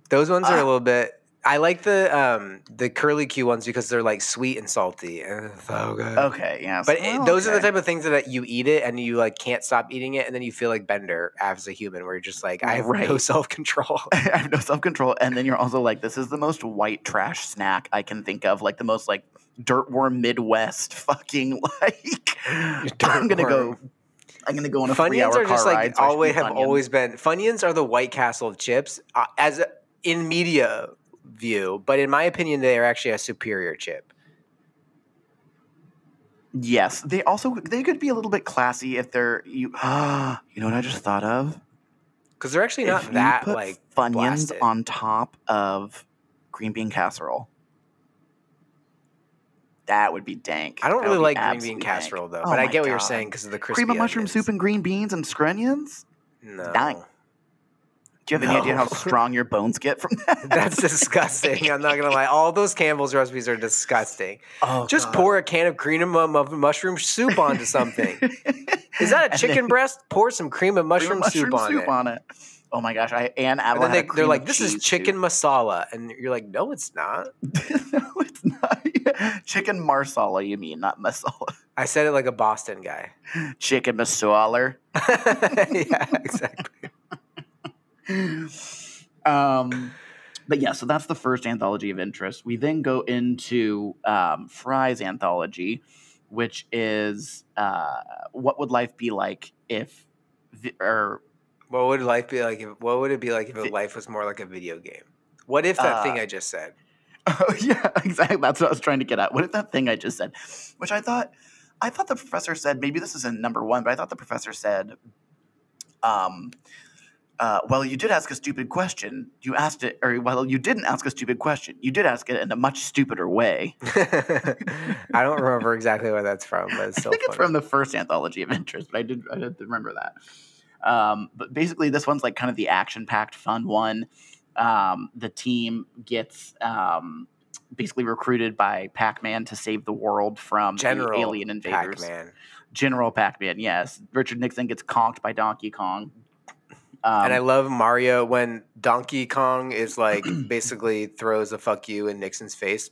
Those ones are a Ah. little bit I like the um the curly Q ones because they're like sweet and salty and it's so good. Okay, yeah. But so- it, those are the type of things that you eat it and you like can't stop eating it, and then you feel like Bender as a human, where you're just like, I have no self control. I have no self control, and then you're also like, this is the most white trash snack I can think of, like the most like dirtworm Midwest fucking like. I'm gonna go. Dirtworm. I'm gonna go on a Funyuns three-hour are just like always have Funyuns. always been. Funyuns are the White Castle of chips, uh, as a, in media view, but in my opinion, they are actually a superior chip. Yes, they also they could be a little bit classy if they're you. you know what I just thought of? Because they're actually If not you that like Funyuns blasted. on top of green bean casserole. That would be dank. I don't That really like green bean casserole dank. though, Oh but I get what you're saying because of the crispy Cream of mushroom onions. soup and green beans and scrunions. No. Do you have any idea how strong your bones get from that? That's disgusting. I'm not gonna lie. All those Campbell's recipes are disgusting. oh, Just God. pour a can of cream of mu- mu- mushroom soup onto something. Is that a chicken then breast? Pour some cream of cream of mushroom, soup, on, it. on it. Oh my gosh! I and And then they, they're like, "This is chicken soup." masala," and you're like, "No, it's not." no, it's not. chicken marsala. You mean not masala? I said it like a Boston guy. Chicken masala. yeah, exactly. Um, but yeah, so that's the first anthology of interest. We then go into um, Fry's anthology, which is uh, what would life be like if, vi- or What would life be like? If, what would it be like if Vi- life was more like a video game? What if that thing Uh, I just said? Oh yeah, exactly. That's what I was trying to get at. What if that thing I just said, which I thought, I thought the professor said maybe this isn't number one, but I thought the professor said, um, uh, well, you did ask a stupid question. You asked it, or well, you didn't ask a stupid question. You did ask it in a much stupider way. I don't remember exactly where that's from, but it's I think it's from the first anthology of interest, but I did I did remember that. Um, but basically, this one's like kind of the action-packed, fun one. Um, the team gets um, basically recruited by Pac-Man to save the world from General alien invaders. Pac-Man. General Pac-Man, yes. Richard Nixon gets conked by Donkey Kong. Um, and I love Mario when Donkey Kong is like basically throws a fuck you in Nixon's face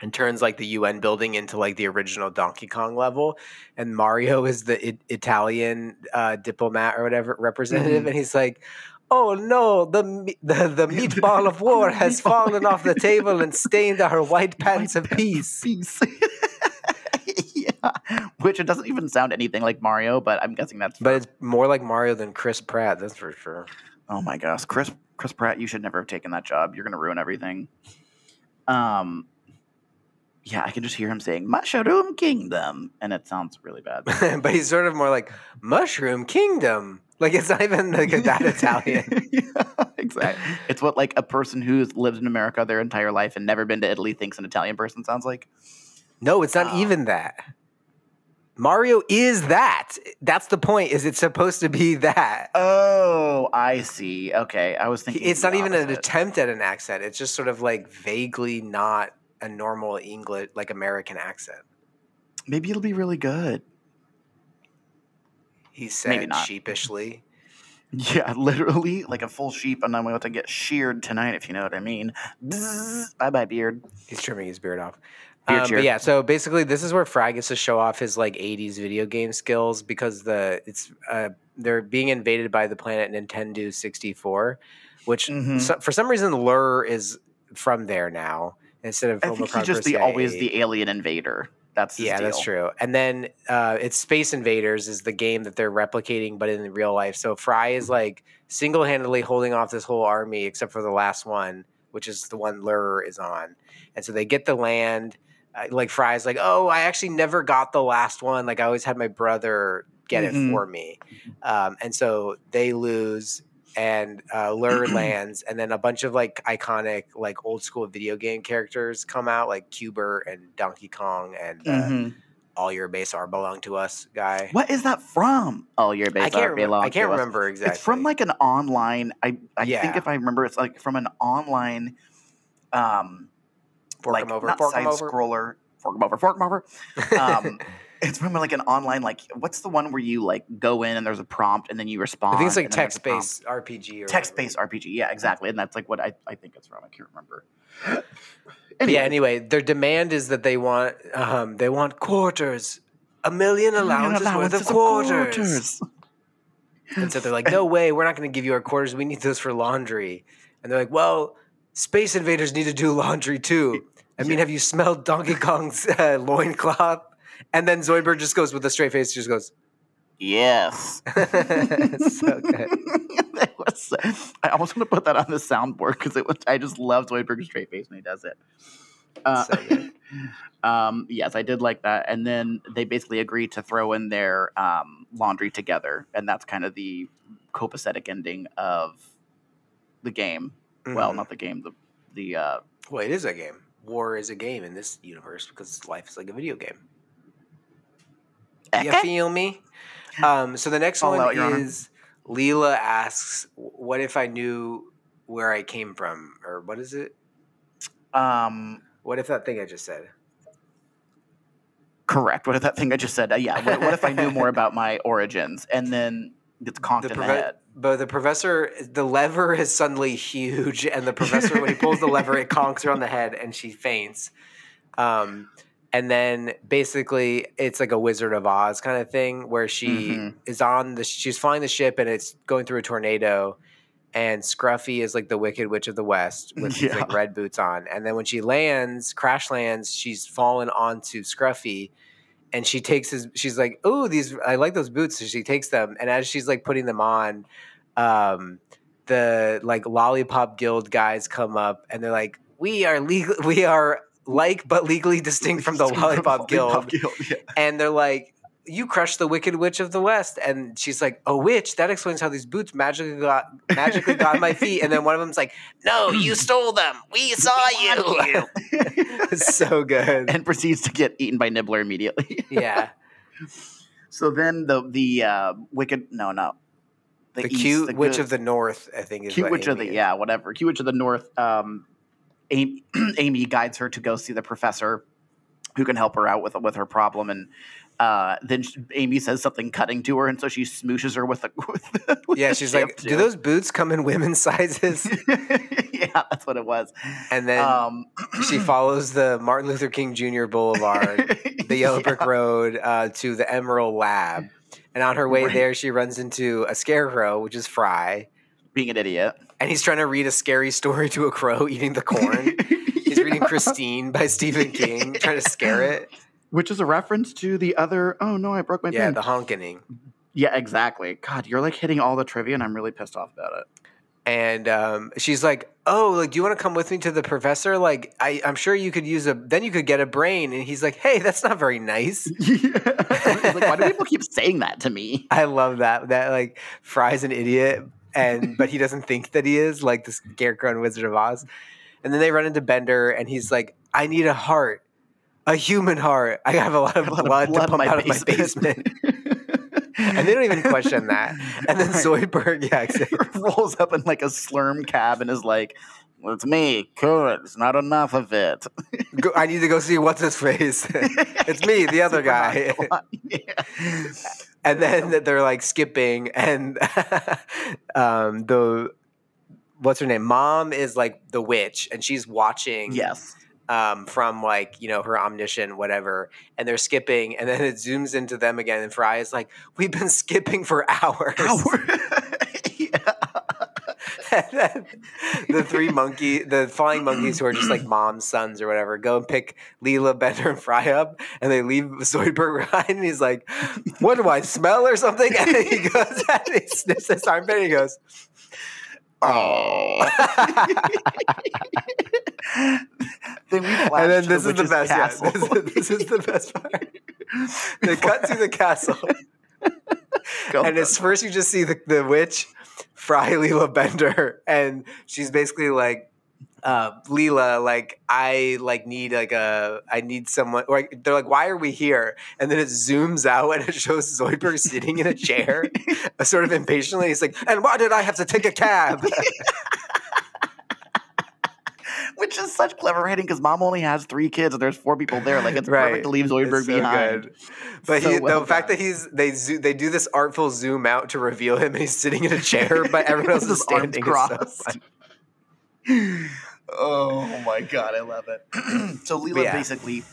and turns like the UN building into like the original Donkey Kong level. And Mario is the I- Italian uh, diplomat or whatever representative, Mhm. and he's like. Oh no! The the, the meatball of war has fallen off the table and stained our white pants of White peace. Peace. which it doesn't even sound anything like Mario, but I'm guessing that's. But for- it's more like Mario than Chris Pratt, that's for sure. Oh my gosh, Chris Chris Pratt, you should never have taken that job. You're gonna ruin everything. Um, yeah, I can just hear him saying "Mushroom Kingdom," and it sounds really bad. but he's sort of more like Mushroom Kingdom. Like it's not even like that Italian. yeah, exactly. It's what like a person who's lived in America their entire life and never been to Italy thinks an Italian person sounds like. No, it's not Oh. even that. Mario is that. That's the point. Is it's supposed to be that? Oh, I see. Okay, I was thinking It's not even an attempt at an accent. It's just sort of like vaguely not a normal English, like American accent. Maybe it'll be really good. He said sheepishly. Yeah, literally like a full sheep, and I'm about to get sheared tonight, if you know what I mean. Bye bye, beard. He's trimming his beard off. Um, but yeah, so basically, this is where Fry gets to show off his like '80s video game skills because the it's uh, they're being invaded by the planet Nintendo 64, which Mhm. so, for some reason Lrrr is from there now instead of I Homo think he's just the always the alien invader. That's yeah, that's true. And then uh, it's Space Invaders is the game that they're replicating, but in real life. So Fry is like single handedly holding off this whole army, except for the last one, which is the one Lrrr is on. And so they get the land. Like Fry's like, oh, I actually never got the last one. Like I always had my brother get Mhm. it for me. Um, and so they lose. And uh, Lrrr lands, and then a bunch of like iconic, like old school video game characters come out, like Cuber and Donkey Kong and uh, Mhm. all your base are belong to us guy. What is that from? all your base I can't, are remember, belong I can't to us. remember exactly. It's from like an online. I I think if I remember, it's like from an online, um, fork like 'em over, not fork side over. scroller. Fork 'em over, fork 'em over. Um, It's from like an online like what's the one where you like go in and there's a prompt and then you respond. I think it's like and then there's a prompt. text based RPG or Text based RPG. Yeah, exactly. And that's like what I, I think it's from. I can't remember. Yeah. Anyway, their demand is that they want um, they want quarters, a million allowances, worth of quarters. And so they're like, no way, we're not going to give you our quarters. We need those for laundry. And they're like, well, space invaders need to do laundry too. I mean, have you smelled Donkey Kong's uh, loincloth? And then Zoidberg just goes with a straight face, just goes, Yes. So good. Was- I almost want to put that on the soundboard because it was. I just love Zoidberg's straight face when he does it. Uh, So good. um, yes, I did like that. And then they basically agree to throw in their um, laundry together, and that's kind of the copacetic ending of the game. Well, Mhm. not the game. The the uh, Well, it is a game. War is a game in this universe because life is like a video game. You feel me? Um, so the next one out, Honor. is Leela asks, "What if I knew where I came from?" Or what is it? um, What if that thing I just said? correct. What if that thing I just said? Uh, yeah. What, what if I knew more about my origins? And then gets conked in the head. But the professor, the lever is suddenly huge, and the professor, when he pulls the lever, it conks her on the head, and she faints. Um, and then basically, it's like a Wizard of Oz kind of thing, where she Mhm. is on the, she's flying the ship, and it's going through a tornado, and Scruffy is like the Wicked Witch of the West with his like red boots on, and then when she lands, crash lands, she's fallen onto Scruffy, and she takes his she's like oh these i like those boots so she takes them and as she's like putting them on um the like lollipop guild guys come up and they're like we are legal we are like but legally distinct from the lollipop guild yeah. and they're like you crushed the wicked witch of the west. And she's like a witch? That explains how these boots magically got magically got on my feet. And then one of them's like no you stole them. We saw you. it's so good. And proceeds to get eaten by Nibbler immediately. yeah. So then the the uh, wicked no no. The, east, cute the witch good- of the north, I think, is cute what witch of the is. yeah whatever. Cute witch of the north. Um, Amy, Amy guides her to go see the professor, who can help her out with with her problem, and uh, then she, Amy says something cutting to her, and so she smooshes her with a with, with Yeah, she's like. "Do those boots come in women's sizes?" yeah, that's what it was. And then Um, she follows the Martin Luther King Jr. Boulevard, the Yellow Brick Road, uh, to the Emerald Lab. And on her way Right. there, she runs into a scarecrow, which is Fry, being an idiot. and he's trying to read a scary story to a crow eating the corn. He's reading Christine by Stephen King, trying to scare it. which is a reference to the other. Oh no, I broke my Yeah, pen. the honkening. yeah, exactly. God, you're like hitting all the trivia, and I'm really pissed off about it. and um, she's like, "Oh, like, do you want to come with me to the professor? Like, I, I'm sure you could use a. Then you could get a brain." And he's like, "Hey, that's not very nice." Like, why do people keep saying that to me? I love that. That like Fry's an idiot, and but he doesn't think that he is like the Scarecrow and Wizard of Oz. And then they run into Bender, and he's like, "I need a heart, a human heart. I have a lot of A lot of blood, to blood pump out of my basement." and they don't even question that. And then Right. Zoidberg, yeah, exactly. rolls up in like a slurm cab and is like, well, "It's me, Kurt. It's not enough of it." Go, I need to go see what's his face. it's me, the other guy. yeah. and then they're like skipping, and um, the what's her name? Mom is like the witch, and she's watching. Yes. um, from like you know her omniscient whatever, and they're skipping, and then it zooms into them again, and Fry is like, "We've been skipping for hours." Hour. yeah. and then the three monkey, the flying monkeys who are just like mom's sons or whatever, go and pick Leela, Bender, and Fry up, and they leave Zoidberg behind. And he's like, "What do I smell or something?" And then he goes and he sniffs his armpit. And he goes, Oh. then we and then this is the best. Yeah, this, is, this is the best part. They cut to the castle. Go and it's first you just see the, the witch fry Leela Bender, and she's basically like, uh, Leela, like I like need like a I need someone. Or they're like, why are we here? And then it zooms out and it shows Zoidberg sitting in a chair, sort of impatiently. He's like, and why did I have to take a cab? Which is such clever writing because mom only has three kids and there's four people there. Like it's Right. perfect to leave Zoidberg so behind. good. But So he, well the fact that he's they zo- they do this artful zoom out to reveal him and he's sitting in a chair, but everyone else is arms standing. so crossed. Oh my god, I love it. so Leela Yeah. basically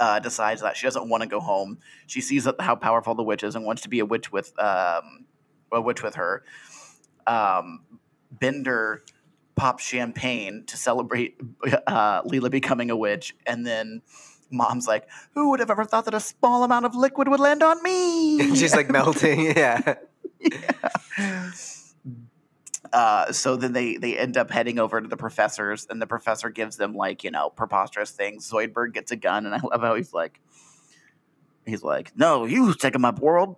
uh, decides that she doesn't want to go home. She sees that how powerful the witch is and wants to be a witch with um, a witch with her. Um, Bender pops champagne to celebrate uh, Leela becoming a witch, and then Mom's like, "Who would have ever thought that a small amount of liquid would land on me?" She's like melting. Yeah. Uh, so then they they end up heading over to the professors, and the professor gives them like you know preposterous things. Zoidberg gets a gun, and I love how he's like, he's like, "No, you take him up, world."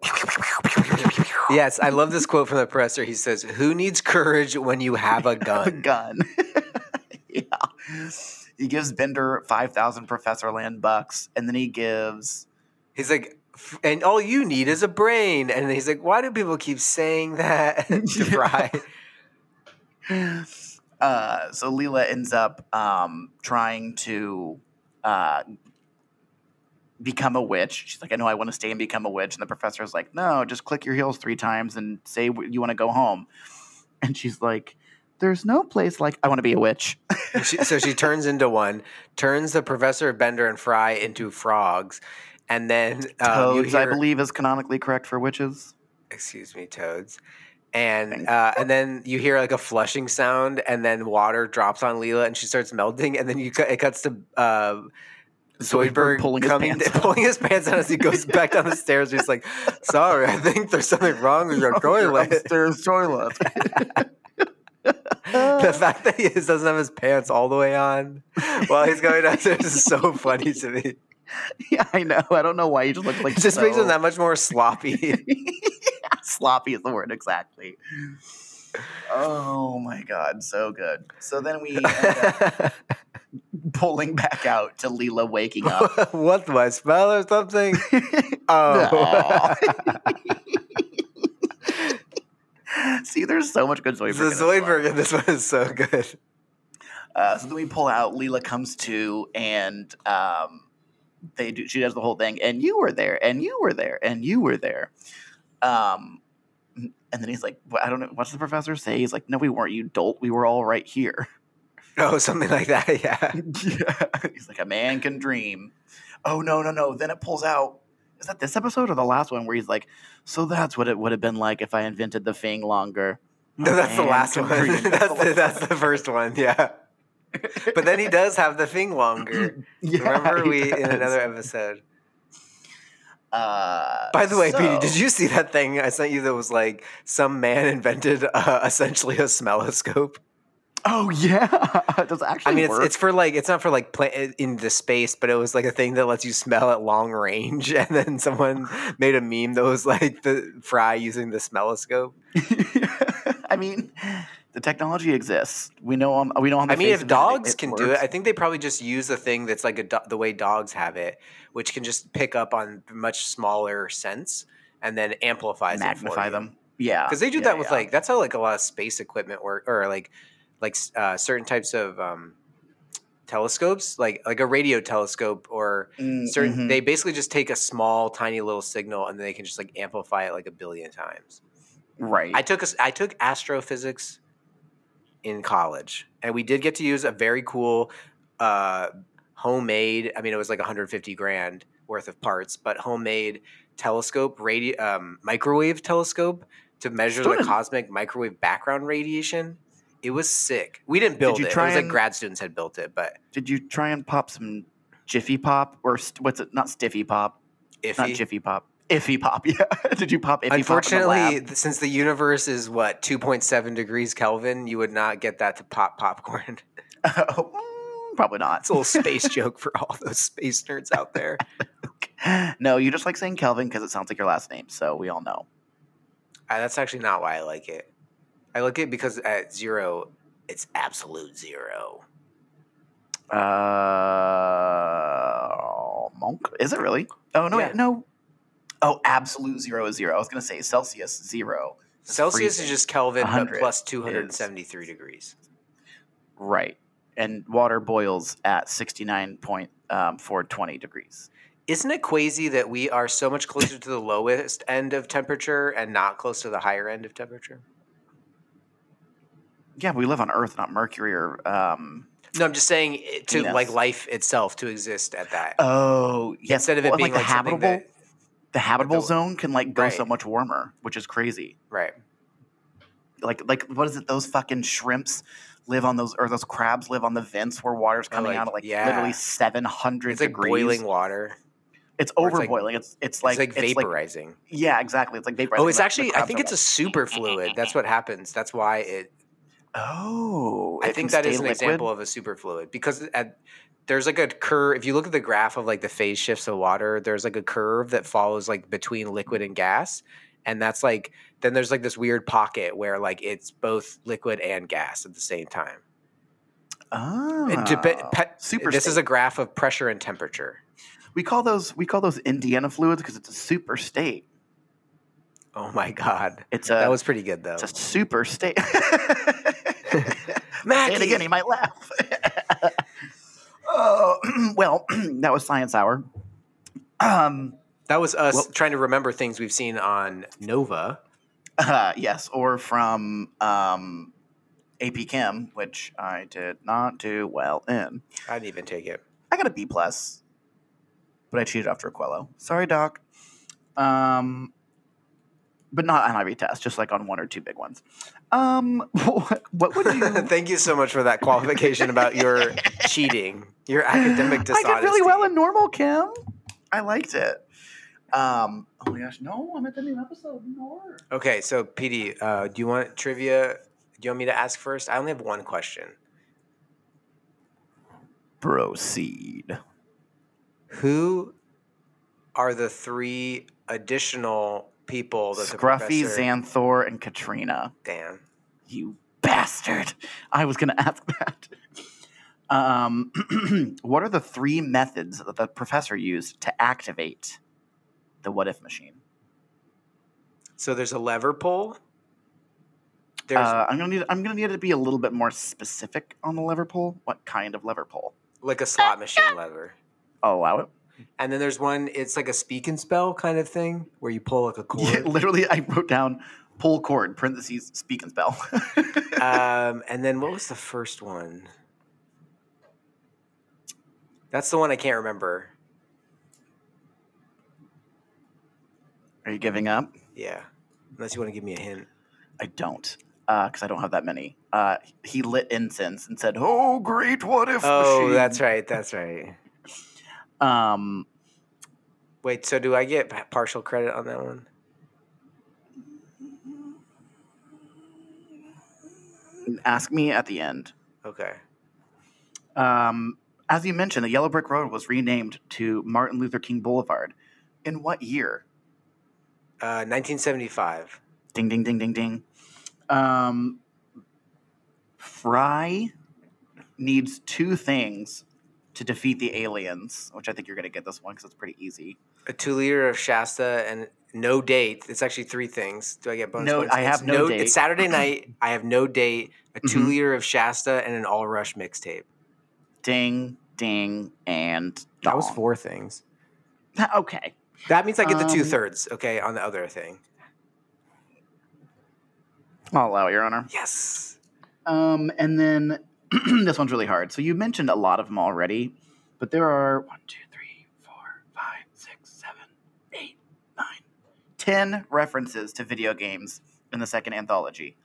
Yes, I love this quote from the professor. He says, "Who needs courage when you have a gun?" a gun?" gun. yeah. He gives Bender five thousand Professor Land bucks, and then he gives He's like, "And all you need is a brain." And he's like, "Why do people keep saying that?" to Fry. Uh, so Leela ends up um, trying to uh, become a witch. She's like, I know I want to stay and become a witch. And the professor's like, No, just click your heels three times and say you want to go home. And she's like, There's no place like I want to be a witch. She, so she turns into one, turns the Professor Bender and Fry into frogs, and then um, Toads, I believe, is canonically correct for witches. excuse me, toads. And uh, and then you hear like a flushing sound, and then water drops on Leela, and she starts melting, and then you cut, it cuts to uh, Zoidberg pulling his pants down. pulling his pants down as he goes back down the stairs. He's like, "Sorry, I think there's something wrong with your toilet." Upstairs toilet. the fact that he doesn't have his pants all the way on while he's going downstairs is so funny to me. yeah, I know. I don't know why you just look like It just makes him that much more sloppy. sloppy is the word exactly. Oh my god, so good. So then we end up pulling back out to Leela waking up. what do I smell or something? Oh. See, there's so much good Zoidberg. the this. Zoidberg in this one is so good. Uh, so then we pull out. Leela comes to, and um, they do. She does the whole thing, and you were there, and you were there, and you were there. Um, and then he's like, "What- "I don't know." What's the professor say? He's like, "No, we weren't. You dolt. We were all right here." Oh, something like that. Yeah. yeah. He's like, "A man can dream." Oh no, no, no! Then it pulls out. Is that this episode or the last one where he's like, "So that's what it would have been like if I invented the thing longer." No, that's the last one. that's, the, that's the first one. Yeah. But then he does have the thing longer. Yeah, Remember we in another episode. Uh, By the way, Petey, did you see that thing I sent you that was like some man invented uh, essentially a smelloscope? Oh yeah, does actually I mean, it's, work? it's for like it's not for like play, in the space, but it was like a thing that lets you smell at long range. And then someone made a meme that was like the fry using the smelloscope. I mean, the technology exists. We know on we know on. The I mean, if dogs it can do it. I think they probably just use a thing that's like a do- the way dogs have it, which can just pick up on much smaller scents and then amplifies magnify them. Yeah, because they do yeah, that with yeah. like that's how like a lot of space equipment work or like like uh, certain types of um, telescopes, like like a radio telescope or Mm, certain. mhm. They basically just take a small, tiny little signal and then they can just like amplify it like a billion times. right. I took a I took astrophysics in college, and we did get to use a very cool uh, homemade. I mean, it was like 150 grand worth of parts, but homemade telescope, radio, um, microwave telescope to measure the cosmic microwave background radiation. It was sick. We didn't build you it. It was like grad students had built it, but Did you try and pop some Jiffy Pop or st- what's it? Not Stiffy Pop. Not. Jiffy Pop. Iffy Pop. Yeah. Did you pop Iffy Pop? Unfortunately, lab? since the universe is what 2.7 degrees Kelvin, you would not get that to pop popcorn. Oh, probably not. It's a little space joke for all those space nerds out there. no, you just like saying Kelvin because it sounds like your last name, so we all know. Uh, that's actually not why I like it. I like it because at zero, it's absolute zero. Uh, monk? Is it really? Oh no, Yeah. wait, no. Oh, absolute zero is zero. I was gonna say Celsius zero. is Celsius freezing. is just Kelvin, but 100 plus 273 degrees. Right. and water boils at 69.420 degrees. Isn't it crazy that we are so much closer to the lowest end of temperature and not close to the higher end of temperature? Yeah, we live on Earth, not Mercury or. Um, No, I'm just saying to Venus. like life itself to exist at that. oh, yes. Instead of it well, being like like, habitable, that, the habitable the- zone can like go so much warmer, which is crazy. right. Like, like what is it? Those fucking shrimps live on those, or those crabs live on the vents where water's Oh, coming like, out at like yeah. literally 700 It's like degrees. boiling water. It's or it's like- overboiling. it's it's like it's like vaporizing. yeah, exactly. It's like vaporizing. oh, it's The- the actually. I think it's a like, super fluid. That's what happens. That's why it. Oh, I think that is an liquid? example of a superfluid because at, there's like a curve. If you look at the graph of like the phase shifts of water, there's like a curve that follows like between liquid and gas, and that's like then there's like this weird pocket where like it's both liquid and gas at the same time. Oh, It depe- ah, pe- super. this is a graph of pressure and temperature. we call those we call those Indiana fluids because it's a super state. Oh my god, It's a that was pretty good though. it's a super state. It again, he might laugh. oh, well, that was Science Hour. Um, That was us Well- trying to remember things we've seen on Nova. uh, yes, or from um, AP Chem, which I did not do well in. I didn't even take it. I got a B plus, but I cheated after a Quello. Sorry, Doc. Um, but not on IB test, just like on one or two big ones. Um, what, what would you? Thank you so much for that qualification about your cheating, your academic dishonesty. I did really well in normal, Chem. I liked it. Um, oh my gosh, no, I'm at the new episode. More. Okay, so PD, uh, do you want trivia? Do you want me to ask first? I only have one question. Proceed. Who are the three additional people that the Scruffy, professor? Xanthor, and Katrina. Damn. You bastard. I was going to ask that. Um, what are the three methods that the professor used to activate the what if machine? So there's a lever pull. There's Uh, I'm gonna need. I'm gonna need it to be a little bit more specific on the lever pull. What kind of lever pull? like a slot machine lever. I'll allow it. And then there's one, it's like a speak and spell kind of thing where you pull like a cord. Yeah, literally, I wrote down pull cord parentheses speak and spell. um, and then what was the first one? That's the one I can't remember. Are you giving up? Yeah. Unless you want to give me a hint. I don't, because I don't have that many. Uh, he lit incense and said, "Oh, great what if Oh, machine." that's right. That's right. Um, Wait, so do I get partial credit on that one? ask me at the end. Okay. Um, as you mentioned, the Yellow Brick Road was renamed to Martin Luther King Boulevard. In what year? Uh, 1975. Ding, ding, ding, ding, ding. Um, Fry needs two things to defeat the aliens, which I think you're going to get this one because it's pretty easy. A two liter of Shasta and no date. It's actually three things. Do I get bonus points? No, points? I have It's no date. It's Saturday night. I have no date. A 2 Mhm. liter of Shasta and an All Rush mixtape. Ding, ding, and That was four things. Okay. That means I get the Um, two thirds. Okay, on the other thing. I'll allow it, Your Honor. Yes. Um, and then this one's really hard. So you mentioned a lot of them already, but there are one, two, three, four, five, six, seven, eight, nine, ten references to video games in the second anthology.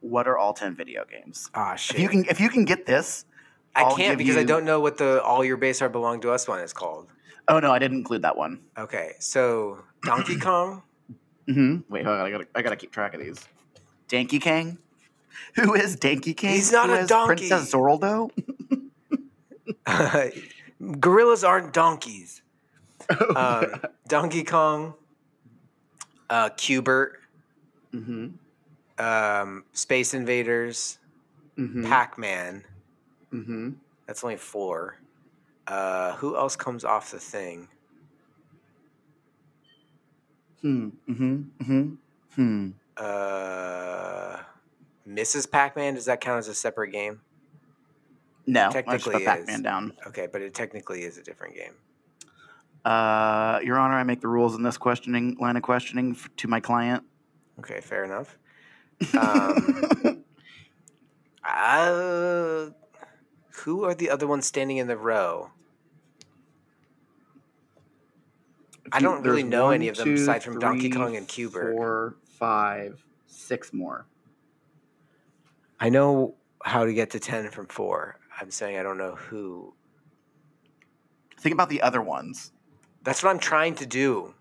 What are all ten video games? Ah, shit. If you can, if you can get this, I I'll can't give because I you- don't know what the All Your Base Are Belong to Us one is called. Oh no, I didn't include that one. Okay, so Donkey Kong. hmm Wait, hold on, I gotta, I gotta keep track of these. Danky Kang. Who is Danky Kang? He's not Who a is donkey. Princess Zorldo. Gorillas aren't donkeys. Um, Donkey Kong, uh, Q*bert, mm-hmm. um, Space Invaders, Mm-hmm. Pac Man. Mm-hmm. That's only four. Uh, who else comes off the thing? Hmm. Mm-hmm. Mm-hmm. Hmm. Uh, Mrs. Pac Man. Does that count as a separate game? No, I Technically put. Pac-Man down. Okay, but it technically is a different game. Uh, Your Honor, I make the rules in this questioning line of questioning f- to my client. Okay, fair enough. Um, uh, who are the other ones standing in the row? I don't really know one, any of them two, aside from Donkey Kong and Cuber. Four, five, six more. I know how to get to 10 from 4. I'm saying I don't know who. Think about the other ones. That's what I'm trying to do.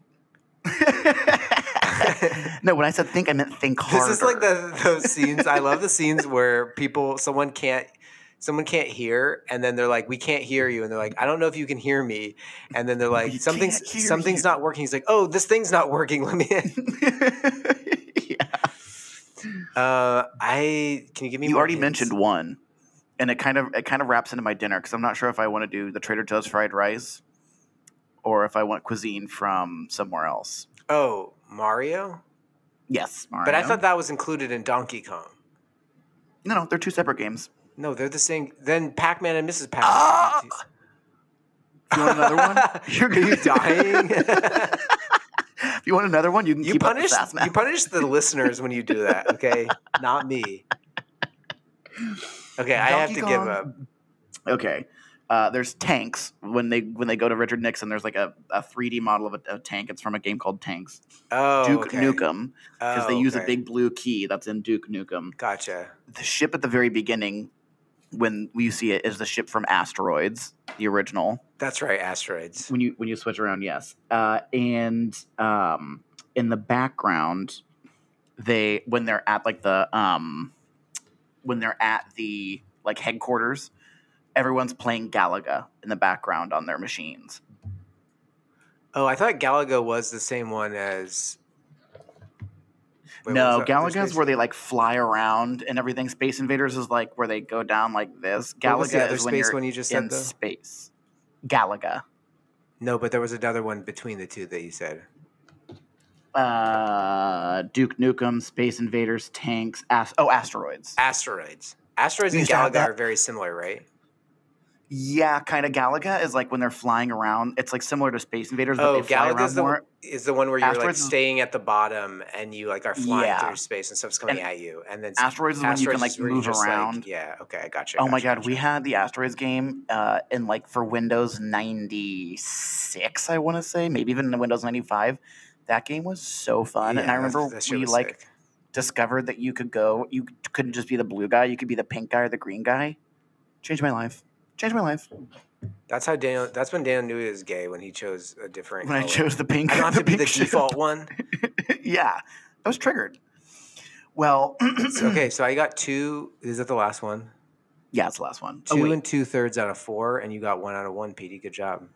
no, when I said think, I meant think harder. This is like the those scenes. I love the scenes where people someone can't someone can't hear and then they're like we can't hear you and they're like I don't know if you can hear me and then they're like something's something's you." not working. He's like, "Oh, this thing's not working. Let me in." yeah. Uh I can you give me You already hints? mentioned one, and it kind of it kind of wraps into my dinner because I'm not sure if I want to do the Trader Joe's fried rice, or if I want cuisine from somewhere else. Oh, Mario? Yes, Mario. But I thought that was included in Donkey Kong. no, no, they're two separate games. No, they're the same. Then Pac-Man and Mrs. Pac-Man. Ah! You want another one? You're Are you dying? if you want another one, you can you keep punish up the you punish the listeners when you do that, okay? Not me. Okay, I have to give up. Okay. Uh, there's tanks when they when they go to Richard Nixon. There's like a, a 3D model of a, a tank. It's from a game called Tanks. Oh, Duke okay. Nukem because they Oh, use a big blue key that's in Duke Nukem. Gotcha. The ship at the very beginning, when you see it, is the ship from Asteroids, the original. That's right, asteroids. When you when you switch around, yes. Uh, and um, in the background, they when they're at like the um, when they're at the like headquarters, everyone's playing Galaga in the background on their machines. Oh, I thought Galaga was the same one as. Wait, no, what was that? Galaga is where they like fly around and everything. Space Invaders is like where they go down like this. What was the Galaga is when space you're one you just in said, though? space. Galaga. No, but there was another one between the two that you said. Uh, Duke Nukem, Space Invaders, tanks. Ast- oh, asteroids. Asteroids. Asteroids and used to have Galaga are very similar, right? Yeah, kind of. Galaga is like when they're flying around. It's like similar to Space Invaders, but Oh, they fly Galaga around is the, more. is the one where you're like Asteroids is- staying at the bottom and you like are flying Yeah. through space and stuff's coming And at you. And then Asteroids is when you can like move just, like- around. yeah, okay, I got you. Oh my gotcha, god, we had the Asteroids game uh, in like for Windows 96, I want to say, maybe even in Windows 95. That game was so fun, and I remember we like sick. discovered that you could go. You couldn't just be the blue guy; you could be the pink guy or the green guy. Changed my life. Changed my life That's how Daniel. That's when Daniel knew he was gay when he chose a different. when I chose the pink. I don't have to be the default one. yeah, I was triggered. Well, okay, so I got two. Is that the last one? yeah, it's the last one. Two Oh, and two thirds out of four, and you got one out of one, Petey. Good job.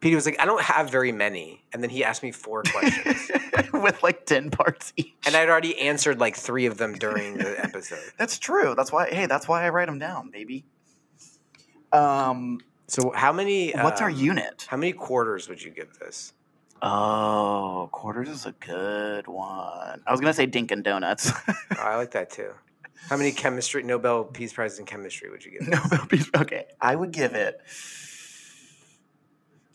Petey was like, I don't have very many. And then he asked me four questions. with like ten parts each. and I'd already answered like three of them during the episode. That's true. That's why. Hey, that's why I write them down, baby. Um, So how many what's our um, unit? How many quarters would you give this? Oh, quarters is a good one. I was gonna say Dinkin' Donuts. Oh, I like that too. How many chemistry Nobel Peace Prizes in chemistry would you give? Nobel Peace. Okay, I would give it.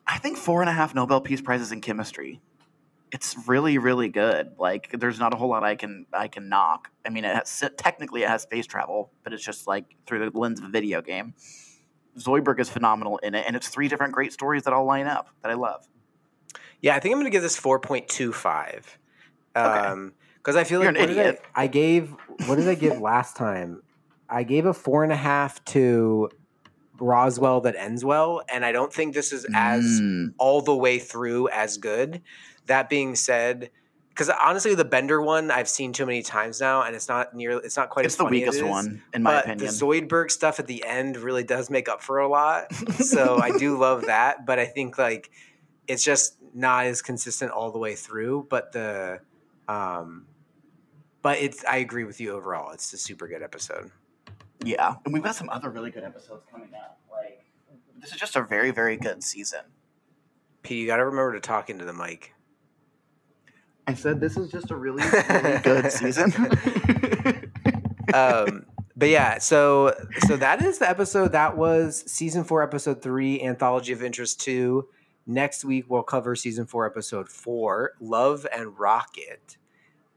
I think four and a half Nobel Peace Prizes in chemistry. It's really, really good. Like, there's not a whole lot I can I can knock. I mean, it has, technically it has space travel, but it's just like through the lens of a video game. Zoidberg is phenomenal in it, and it's three different great stories that all line up that I love. Yeah, I think I'm going to give this 4.25. Um, because I feel You're like an did I- idiot. I, gave what did I give last time? I gave a four and a half to Roswell that ends well, and I don't think this is as Mm. all the way through as good. That being said, because honestly, the Bender one I've seen too many times now, and it's not near. It's not quite. it's as the funny as weakest it is. one, in my but opinion. the Zoidberg stuff at the end really does make up for a lot. so I do love that, but I think like it's just not as consistent all the way through. But the, um, but it's I agree with you overall. It's a super good episode. Yeah, and we've got some other really good episodes coming up. Like this is just a very, very good season. Pete, you got to remember to talk into the mic. I said this is just a really, really good season. Um, But yeah, so so that is the episode. That was season four, episode three, Anthology of Interest two. Next week we'll cover season four, episode four, Love and Rocket.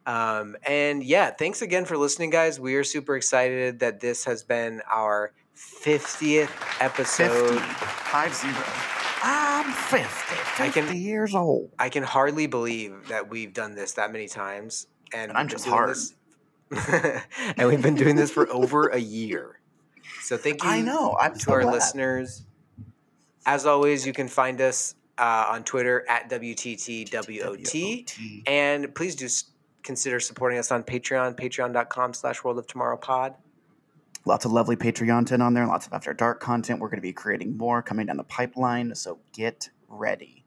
Um, and yeah, thanks again for listening, guys. We are super excited that this has been our 50th episode. 50. Five zero. I'm 50. 50 I can- years old. I can hardly believe that we've done this that many times, and, And I'm just hard. and we've been doing this for over a year. So thank you I know. I'm to so our glad. listeners. As always, you can find us uh, on Twitter at WTTWOT. And please do consider supporting us on Patreon, patreon.com slash world of tomorrow pod. Lots of lovely Patreon content on there, lots of After Dark content. We're going to be creating more coming down the pipeline, so get ready.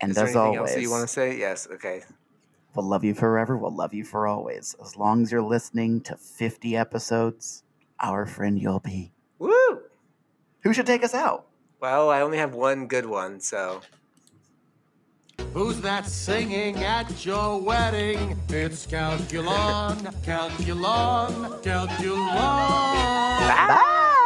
And Is as always, else that you want to say? Yes. Okay. we'll love you forever. We'll love you for always. As long as you're listening to 50 episodes, our friend you'll be. Woo! Who should take us out? Well, I only have one good one, so Who's that singing at your wedding? It's Calculon, Calculon, Calculon. Bye.